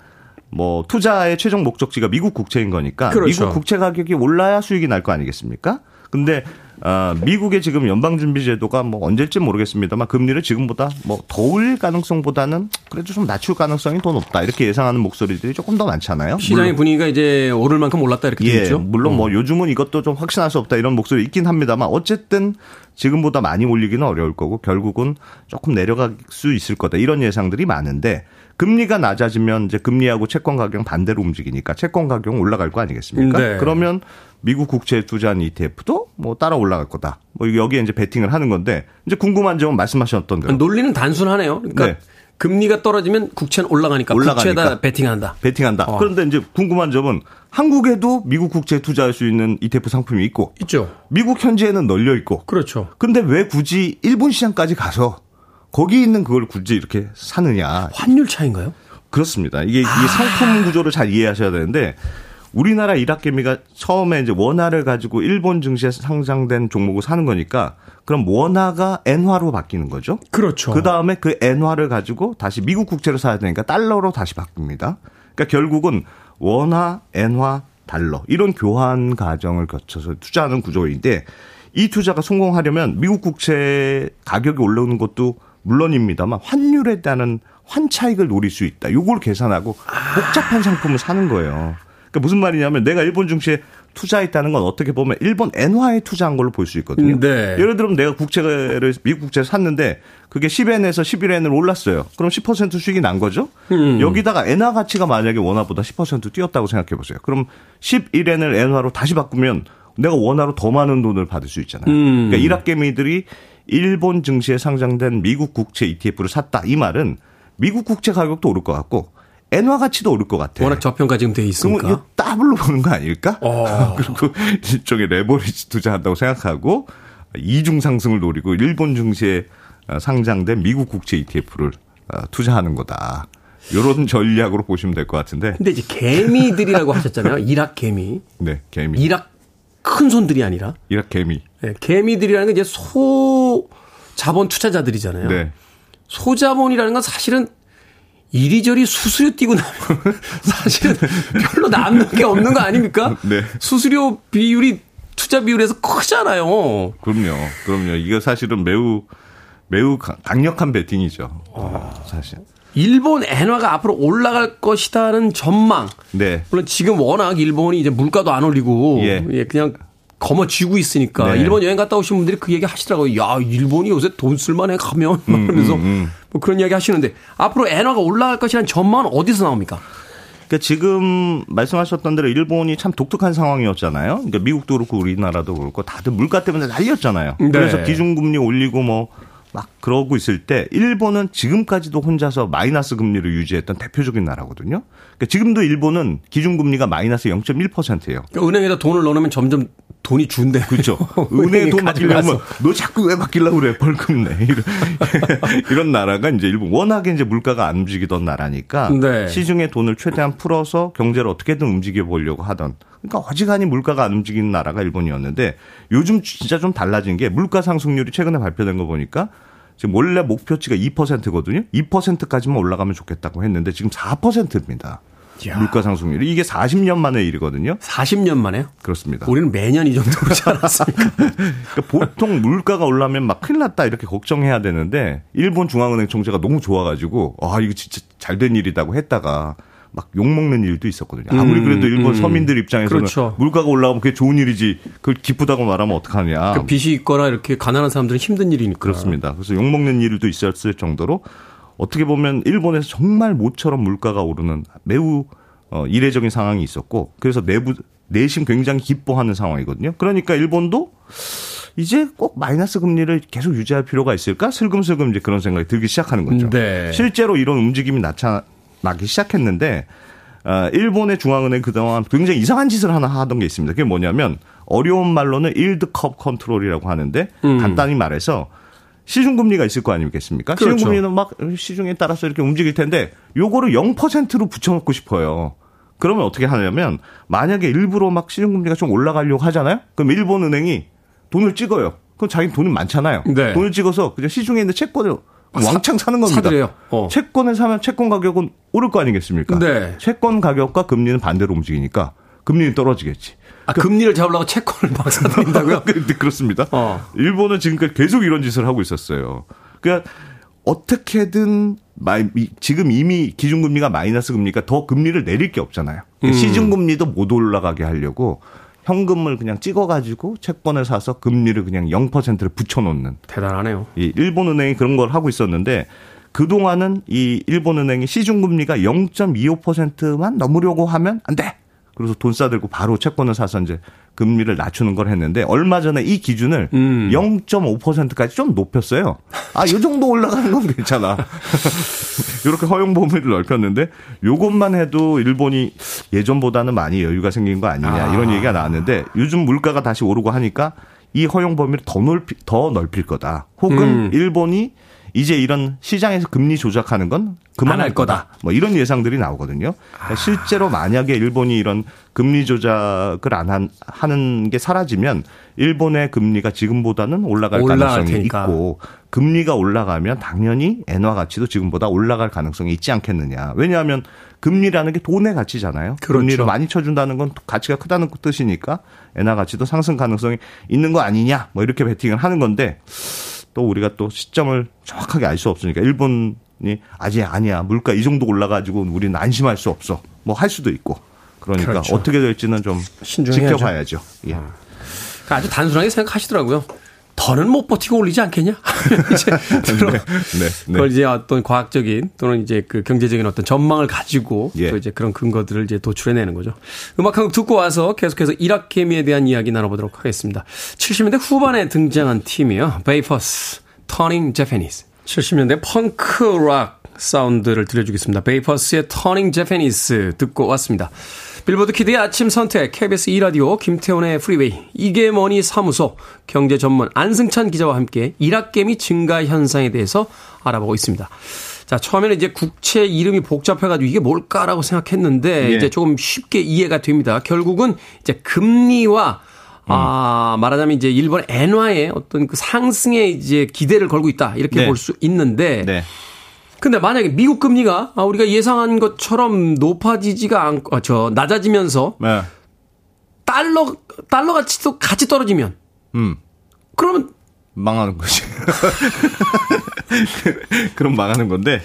뭐 투자의 최종 목적지가 미국 국채인 거니까 그렇죠. 미국 국채 가격이 올라야 수익이 날 거 아니겠습니까? 근데 아, 미국의 지금 연방준비제도가 뭐 언제일지 모르겠습니다만 금리를 지금보다 뭐 더 올릴 가능성보다는 그래도 좀 낮출 가능성이 더 높다 이렇게 예상하는 목소리들이 조금 더 많잖아요. 시장의 물론- 분위기가 이제 오를 만큼 올랐다 이렇게 돼 예. 물론 어. 뭐 요즘은 이것도 좀 확신할 수 없다 이런 목소리 있긴 합니다만 어쨌든 지금보다 많이 올리기는 어려울 거고 결국은 조금 내려갈 수 있을 거다 이런 예상들이 많은데 금리가 낮아지면 이제 금리하고 채권 가격 반대로 움직이니까 채권 가격은 올라갈 거 아니겠습니까? 네. 그러면 미국 국채에 투자한 ETF도 뭐 따라 올라갈 거다. 뭐 여기에 이제 베팅을 하는 건데 이제 궁금한 점은 말씀하셨던 대로 논리는 단순하네요. 그러니까 네. 금리가 떨어지면 국채는 올라가니까, 올라가니까. 국채에다 베팅한다. 베팅한다. 어. 그런데 이제 궁금한 점은 한국에도 미국 국채에 투자할 수 있는 ETF 상품이 있고 있죠. 미국 현지에는 널려 있고 그렇죠. 근데 왜 굳이 일본 시장까지 가서 거기 있는 그걸 굳이 이렇게 사느냐. 환율 차인가요? 그렇습니다. 이게, 아. 상품 구조를 잘 이해하셔야 되는데 우리나라 일학개미가 처음에 이제 원화를 가지고 일본 증시에 상장된 종목을 사는 거니까 그럼 원화가 엔화로 바뀌는 거죠. 그렇죠. 그 다음에 그 엔화를 가지고 다시 미국 국채로 사야 되니까 달러로 다시 바뀝니다. 그러니까 결국은 원화, 엔화, 달러 이런 교환 과정을 거쳐서 투자하는 구조인데 이 투자가 성공하려면 미국 국채 가격이 올라오는 것도 물론입니다만 환율에 따른 환차익을 노릴 수 있다. 요걸 계산하고 복잡한 상품을 사는 거예요. 그러니까 무슨 말이냐면 내가 일본 증시에 투자했다는 건 어떻게 보면 일본 엔화에 투자한 걸로 볼 수 있거든요. 네. 예를 들면 내가 국채를 미국 국채를 샀는데 그게 10엔에서 11엔으로 올랐어요. 그럼 10% 수익이 난 거죠. 음. 여기다가 엔화 가치가 만약에 원화보다 10% 뛰었다고 생각해 보세요. 그럼 11엔을 엔화로 다시 바꾸면 내가 원화로 더 많은 돈을 받을 수 있잖아요. 음. 그러니까 일학개미들이 일본 증시에 상장된 미국 국채 ETF를 샀다. 이 말은 미국 국채 가격도 오를 것 같고 엔화 가치도 오를 것 같아. 워낙 저평가 지금 돼 있으니까. 이거 더블로 보는 거 아닐까? 어. 그리고 일종의 레버리지 투자한다고 생각하고 이중 상승을 노리고 일본 증시에 상장된 미국 국채 ETF를 투자하는 거다. 이런 전략으로 보시면 될 것 같은데. 근데 이제 개미들이라고 하셨잖아요. 이락 개미. 네, 개미. 이락 큰 손들이 아니라 이락 개미. 네, 개미들이라는 게 이제 소 자본 투자자들이잖아요. 네. 소자본이라는 건 사실은 이리저리 수수료 띄고 나면 사실은 별로 남는 게 없는 거 아닙니까? 네. 수수료 비율이 투자 비율에서 크잖아요. 그럼요. 그럼요. 이거 사실은 매우 매우 강- 강력한 베팅이죠. 사실. 일본 엔화가 앞으로 올라갈 것이다는 전망. 네. 물론 지금 워낙 일본이 이제 물가도 안 올리고 예. 예, 그냥 거머쥐고 있으니까 네. 일본 여행 갔다 오신 분들이 그 얘기 하시더라고요. 야, 일본이 요새 돈 쓸만해 가면 음, 그러면서 뭐 그런 이야기 하시는데 앞으로 엔화가 올라갈 것이라는 전망은 어디서 나옵니까? 그러니까 지금 말씀하셨던 대로 일본이 참 독특한 상황이었잖아요. 그러니까 미국도 그렇고 우리나라도 그렇고 다들 물가 때문에 난리였잖아요. 네. 그래서 기준금리 올리고 뭐 막 그러고 있을 때 일본은 지금까지도 혼자서 마이너스 금리를 유지했던 대표적인 나라거든요. 그러니까 지금도 일본은 기준금리가 마이너스 0.1%예요. 그러니까 은행에다 돈을 넣으면 점점 돈이 준대. 그렇죠. 은행에 돈 맡기려면 너 자꾸 왜 맡기려고 그래 벌금 내 이런 이런 나라가 이제 일본 워낙에 이제 물가가 안 움직이던 나라니까 네. 시중에 돈을 최대한 풀어서 경제를 어떻게든 움직여 보려고 하던 그러니까 어지간히 물가가 안 움직이는 나라가 일본이었는데 요즘 진짜 좀 달라진 게 물가 상승률이 최근에 발표된 거 보니까 지금 원래 목표치가 2%거든요. 2%까지만 올라가면 좋겠다고 했는데 지금 4%입니다. 야. 물가 상승률이 이게 40년 만의 일이거든요. 40년 만에요? 그렇습니다. 우리는 매년 이 정도 그렇지 않았습니까? 그러니까 보통 물가가 올라면 막 큰일 났다 이렇게 걱정해야 되는데 일본 중앙은행 총재가 너무 좋아가지고 아 이거 진짜 잘 된 일이라고 했다가 막 욕먹는 일도 있었거든요. 아무리 음, 그래도 일본 음, 서민들 입장에서는 그렇죠. 물가가 올라가면 그게 좋은 일이지 그걸 기쁘다고 말하면 어떡하냐. 그 빚이 있거나 이렇게 가난한 사람들은 힘든 일이니까. 그렇습니다. 그래서 욕먹는 일도 있었을 정도로 어떻게 보면 일본에서 정말 모처럼 물가가 오르는 매우 어, 이례적인 상황이 있었고 그래서 내부 내심 굉장히 기뻐하는 상황이거든요. 그러니까 일본도 이제 꼭 마이너스 금리를 계속 유지할 필요가 있을까? 슬금슬금 이제 그런 생각이 들기 시작하는 거죠. 네. 실제로 이런 움직임이 나타 나기 시작했는데 어, 일본의 중앙은행 그동안 굉장히 이상한 짓을 하나 하던 게 있습니다. 그게 뭐냐면 어려운 말로는 일드컵 컨트롤이라고 하는데 음. 간단히 말해서 시중금리가 있을 거 아니겠습니까? 그렇죠. 시중금리는 막 시중에 따라서 이렇게 움직일 텐데 요거를 0%로 붙여놓고 싶어요. 그러면 어떻게 하냐면 만약에 일부러 막 시중금리가 좀 올라가려고 하잖아요. 그럼 일본은행이 돈을 찍어요. 그럼 자기 돈이 많잖아요. 네. 돈을 찍어서 그냥 시중에 있는 채권을 왕창 사는 겁니다. 사들여요. 어. 채권을 사면 채권 가격은 오를 거 아니겠습니까? 네. 채권 가격과 금리는 반대로 움직이니까 금리는 떨어지겠지. 아, 그, 금리를 잡으려고 채권을 막 사들인다고요? 그렇습니다. 어. 일본은 지금까지 계속 이런 짓을 하고 있었어요. 그러니까 어떻게든 지금 이미 기준금리가 마이너스 금리가 더 금리를 내릴 게 없잖아요. 그러니까 음. 시중금리도 못 올라가게 하려고 현금을 그냥 찍어가지고 채권을 사서 금리를 그냥 0%를 붙여놓는. 대단하네요. 이 일본은행이 그런 걸 하고 있었는데 그동안은 이 일본은행이 시중금리가 0.25%만 넘으려고 하면 안 돼. 그래서 돈 싸들고 바로 채권을 사서 이제 금리를 낮추는 걸 했는데 얼마 전에 이 기준을 음. 0.5%까지 좀 높였어요. 아, 이 정도 올라가는 건 괜찮아. 이렇게 허용 범위를 넓혔는데 요것만 해도 일본이 예전보다는 많이 여유가 생긴 거 아니냐 아. 이런 얘기가 나왔는데 요즘 물가가 다시 오르고 하니까 이 허용 범위를 더 넓히 더 넓힐 거다. 혹은 음. 일본이 이제 이런 시장에서 금리 조작하는 건 그만할 거다. 뭐 이런 예상들이 나오거든요. 그러니까 아. 실제로 만약에 일본이 이런 금리 조작을 안 한, 하는 게 사라지면 일본의 금리가 지금보다는 올라갈 가능성이 테니까. 있고 금리가 올라가면 당연히 엔화 가치도 지금보다 올라갈 가능성이 있지 않겠느냐. 왜냐하면 금리라는 게 돈의 가치잖아요. 그렇죠. 금리를 많이 쳐준다는 건 가치가 크다는 뜻이니까 엔화 가치도 상승 가능성이 있는 거 아니냐. 뭐 이렇게 베팅을 하는 건데 또 우리가 또 시점을 정확하게 알 수 없으니까 일본이 아직 아니야 물가 이 정도 올라가지고 우리는 안심할 수 없어 뭐 할 수도 있고 그러니까 그렇죠. 어떻게 될지는 좀 신중해야죠. 지켜봐야죠. 예. 어. 그러니까 아주 단순하게 생각하시더라고요. 더는 못 버티고 올리지 않겠냐? 이제 네, 네, 네. 그걸 이제 어떤 과학적인 또는 이제 그 경제적인 어떤 전망을 가지고 예. 또 이제 그런 근거들을 이제 도출해내는 거죠. 음악 한 곡 듣고 와서 계속해서 일학개미에 대한 이야기 나눠보도록 하겠습니다. 70년대 후반에 등장한 팀이요. Vapors, Turning Japanese. 70년대 펑크 락 사운드를 들려주겠습니다. Vapors의 Turning Japanese 듣고 왔습니다. 빌보드 키드의 아침 선택, KBS 2라디오, 김태훈의 프리웨이, 이게 머니 사무소, 경제 전문 안승찬 기자와 함께 일학개미 증가 현상에 대해서 알아보고 있습니다. 자, 처음에는 이제 국채 이름이 복잡해가지고 이게 뭘까라고 생각했는데, 예. 이제 조금 쉽게 이해가 됩니다. 결국은 이제 금리와 음. 아, 말하자면 이제 일본 엔화의 어떤 그 상승에 이제 기대를 걸고 있다. 이렇게 네. 볼수 있는데, 네. 근데 만약에 미국 금리가 아, 우리가 예상한 것처럼 높아지지가 않고 아, 저 낮아지면서 네. 달러 달러 가치 도 같이 떨어지면 음. 그러면 망하는 거지. 그럼 망하는 건데.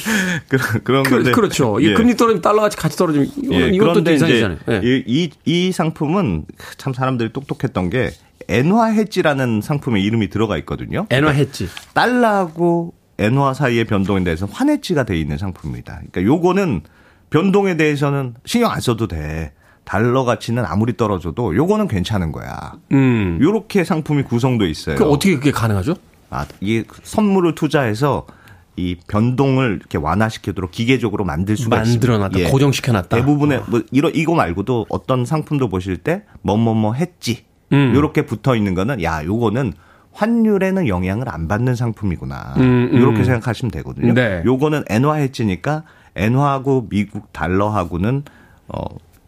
그런 그, 건데. 그렇죠. 이 예. 금리 떨어지면 달러 가치 같이 떨어지면 예. 이것도 이상이잖아요. 예. 이, 이 상품은 참 사람들이 똑똑했던 게 엔화 해지라는 상품의 이름이 들어가 있거든요. 엔화 해지. 달러하고 엔화 사이의 변동에 대해서 환해지가 돼 있는 상품입니다. 그러니까 요거는 변동에 대해서는 신경 안 써도 돼. 달러 가치는 아무리 떨어져도 요거는 괜찮은 거야. 음. 요렇게 상품이 구성돼 있어요. 그 어떻게 그게 가능하죠? 아, 이 선물을 투자해서 이 변동을 이렇게 완화시키도록 기계적으로 만들 수가 만들어놨다, 예. 고정시켜놨다. 대부분의 뭐 이런 이거 말고도 어떤 상품도 보실 때 뭐뭐뭐 했지 음. 요렇게 붙어 있는 거는 야 요거는 환율에는 영향을 안 받는 상품이구나 음, 음. 이렇게 생각하시면 되거든요. 네. 요거는 엔화 해지니까 엔화하고 미국 달러하고는 어.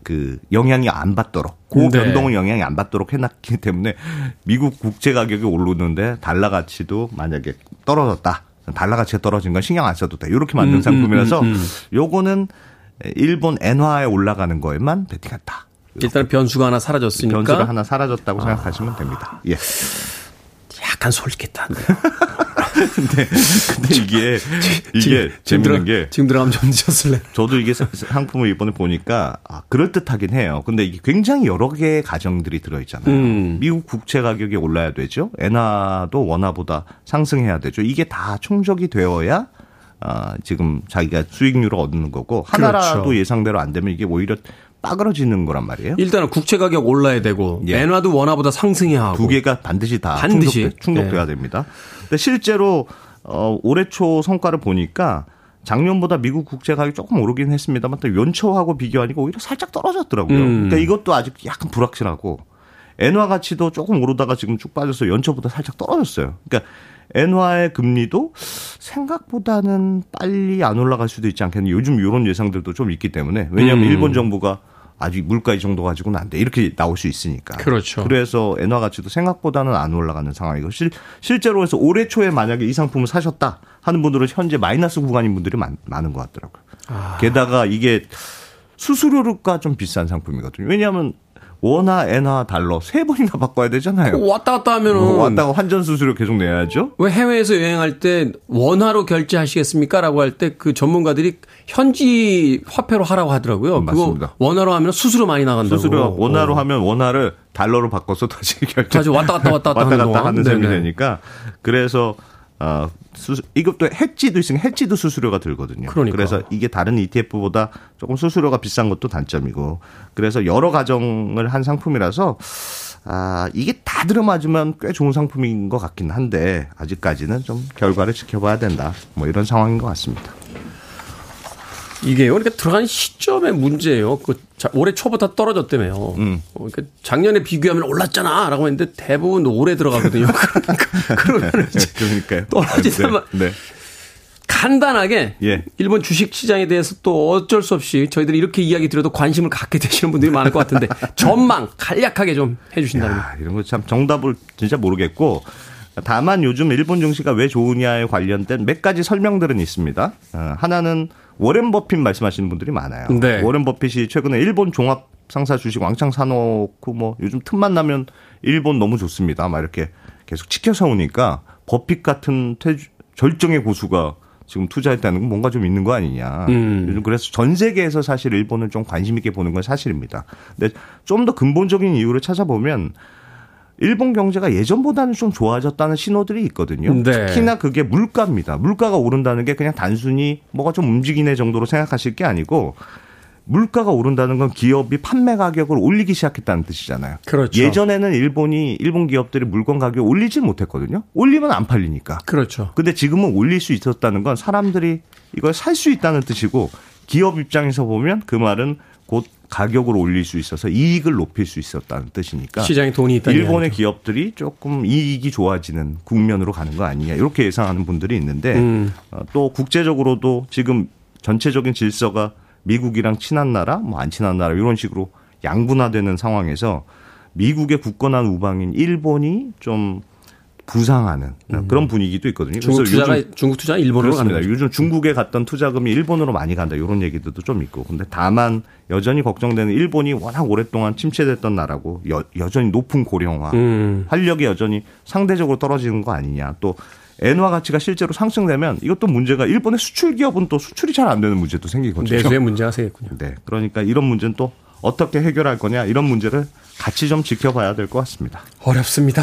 그 영향이 안 받도록 고 네. 변동을 영향이 안 받도록 해놨기 때문에 미국 국제 가격이 오르는데 달러 가치도 만약에 떨어졌다 달러 가치가 떨어진 건 신경 안 써도 돼. 이렇게 만든 음, 음 상품이라서 음, 음, 요거는 일본 엔화에 올라가는 거에만 베팅했다. 일단 변수가 하나 사라졌으니까 변수가 하나 사라졌다고 아. 생각하시면 됩니다. 예. 약간 솔깃한데. 근데, 근데 이게, 이게 지금, 재밌는 게. 지금 들어가면 좀 늦었을래. 저도 이게 상품을 이번에 보니까, 아, 그럴듯하긴 해요. 근데 이게 굉장히 여러 개의 가정들이 들어있잖아요. 음. 미국 국채 가격이 올라야 되죠. 엔화도 원화보다 상승해야 되죠. 이게 다 충족이 되어야 아, 지금 자기가 수익률을 얻는 거고 하나라도 그렇죠. 예상대로 안 되면 이게 오히려 빠그러지는 거란 말이에요. 일단은 국채 가격 올라야 되고 예. 엔화도 원화보다 상승해야 하고 두 개가 반드시 다 반드시 충족, 충족돼야 예. 됩니다. 근데 실제로 어 올해 초 성과를 보니까 작년보다 미국 국채 가격이 조금 오르긴 했습니다만 또 연초하고 비교하니까 오히려 살짝 떨어졌더라고요. 음. 그러니까 이것도 아직 약간 불확실하고 엔화 가치도 조금 오르다가 지금 쭉 빠져서 연초보다 살짝 떨어졌어요. 그러니까 엔화의 금리도 생각보다는 빨리 안 올라갈 수도 있지 않겠냐. 요즘 이런 예상들도 좀 있기 때문에 왜냐하면 음. 일본 정부가 아직 물가 이 정도 가지고는 안 돼. 이렇게 나올 수 있으니까. 그렇죠. 그래서 엔화 가치도 생각보다는 안 올라가는 상황이고 실, 실제로 해서 올해 초에 만약에 이 상품을 사셨다 하는 분들은 현재 마이너스 구간인 분들이 많, 많은 것 같더라고요. 아. 게다가 이게 수수료가 좀 비싼 상품이거든요. 왜냐하면 원화, 엔화, 달러 세 번이나 바꿔야 되잖아요. 왔다 갔다 하면은 뭐 왔다 가 환전 수수료 계속 내야죠. 왜 해외에서 여행할 때 원화로 결제하시겠습니까?라고 할 때 그 전문가들이 현지 화폐로 하라고 하더라고요. 맞습니다. 그거 원화로 하면 수수료 많이 나간다고. 수수료 원화로 어. 하면 원화를 달러로 바꿔서 다시 결제. 다시 왔다 갔다 왔다 갔다, 왔다 갔다 하는 셈이 되니까 그래서 어, 수수, 이것도 해지도 있으면 해지도 수수료가 들거든요. 그러니까. 그래서 이게 다른 ETF보다 조금 수수료가 비싼 것도 단점이고 그래서 여러 가정을 한 상품이라서 아, 이게 다 들어맞으면 꽤 좋은 상품인 것 같긴 한데 아직까지는 좀 결과를 지켜봐야 된다. 뭐 이런 상황인 것 같습니다. 이게요. 그러니까 들어간 시점의 문제예요. 그 올해 초부터 떨어졌다며요. 음. 어, 그러니까 작년에 비교하면 올랐잖아 라고 했는데 대부분 올해 들어가거든요. 그러니까 그러면 그러니까요. 떨어지면 네. 네. 간단하게 예. 일본 주식 시장에 대해서 또 어쩔 수 없이 저희들이 이렇게 이야기 드려도 관심을 갖게 되시는 분들이 많을 것 같은데 전망 간략하게 좀 해주신다면 이런 거 참 정답을 진짜 모르겠고 다만 요즘 일본 증시가 왜 좋으냐에 관련된 몇 가지 설명들은 있습니다. 어, 하나는 워렌 버핏 말씀하시는 분들이 많아요. 네. 워렌 버핏이 최근에 일본 종합 상사 주식 왕창 사놓고 뭐 요즘 틈만 나면 일본 너무 좋습니다. 막 이렇게 계속 지켜서 오니까 버핏 같은 퇴주, 절정의 고수가 지금 투자했다는 건 뭔가 좀 있는 거 아니냐. 음. 요즘 그래서 전 세계에서 사실 일본을 좀 관심 있게 보는 건 사실입니다. 근데 좀 더 근본적인 이유를 찾아보면 일본 경제가 예전보다는 좀 좋아졌다는 신호들이 있거든요. 네. 특히나 그게 물가입니다. 물가가 오른다는 게 그냥 단순히 뭐가 좀 움직이네 정도로 생각하실 게 아니고 물가가 오른다는 건 기업이 판매 가격을 올리기 시작했다는 뜻이잖아요. 그렇죠. 예전에는 일본이 일본 기업들이 물건 가격을 올리지 못했거든요. 올리면 안 팔리니까. 그렇죠. 근데 지금은 올릴 수 있었다는 건 사람들이 이걸 살 수 있다는 뜻이고 기업 입장에서 보면 그 말은 곧 가격을 올릴 수 있어서 이익을 높일 수 있었다는 뜻이니까 시장에 돈이 있다. 일본의 기업들이 조금 이익이 좋아지는 국면으로 가는 거 아니냐 이렇게 예상하는 분들이 있는데 음. 어, 또 국제적으로도 지금 전체적인 질서가 미국이랑 친한 나라, 뭐 안 친한 나라 이런 식으로 양분화되는 상황에서 미국의 굳건한 우방인 일본이 좀 부상하는 음. 그런 분위기도 있거든요. 중국 투자가 요즘, 중국 투자 일본으로. 가는 요즘 중국에 갔던 투자금이 일본으로 많이 간다 이런 얘기들도 좀 있고. 근데 다만 여전히 걱정되는 일본이 워낙 오랫동안 침체됐던 나라고 여, 여전히 높은 고령화, 음. 활력이 여전히 상대적으로 떨어지는 거 아니냐. 또 엔화 가치가 실제로 상승되면 이것도 문제가 일본의 수출 기업은 또 수출이 잘 안 되는 문제도 생기거든요. 내수의 문제가 생겼군요. 네. 그러니까 이런 문제는 또 어떻게 해결할 거냐 이런 문제를 같이 좀 지켜봐야 될 것 같습니다. 어렵습니다.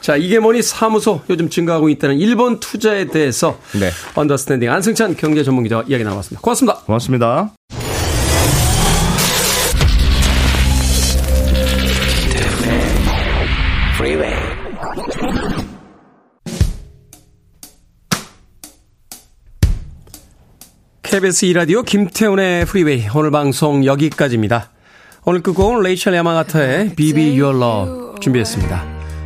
자, 이게 뭐니 사무소 요즘 증가하고 있다는 일본 투자에 대해서 네. 언더스탠딩 안승찬 경제 전문 기자 이야기 나눴습니다. 고맙습니다. 고맙습니다. KBS 2라디오 김태훈의 프리웨이 오늘 방송 여기까지입니다. 오늘 끝곡은 레이첼 야마가타의 Be Be Your Love 준비했습니다.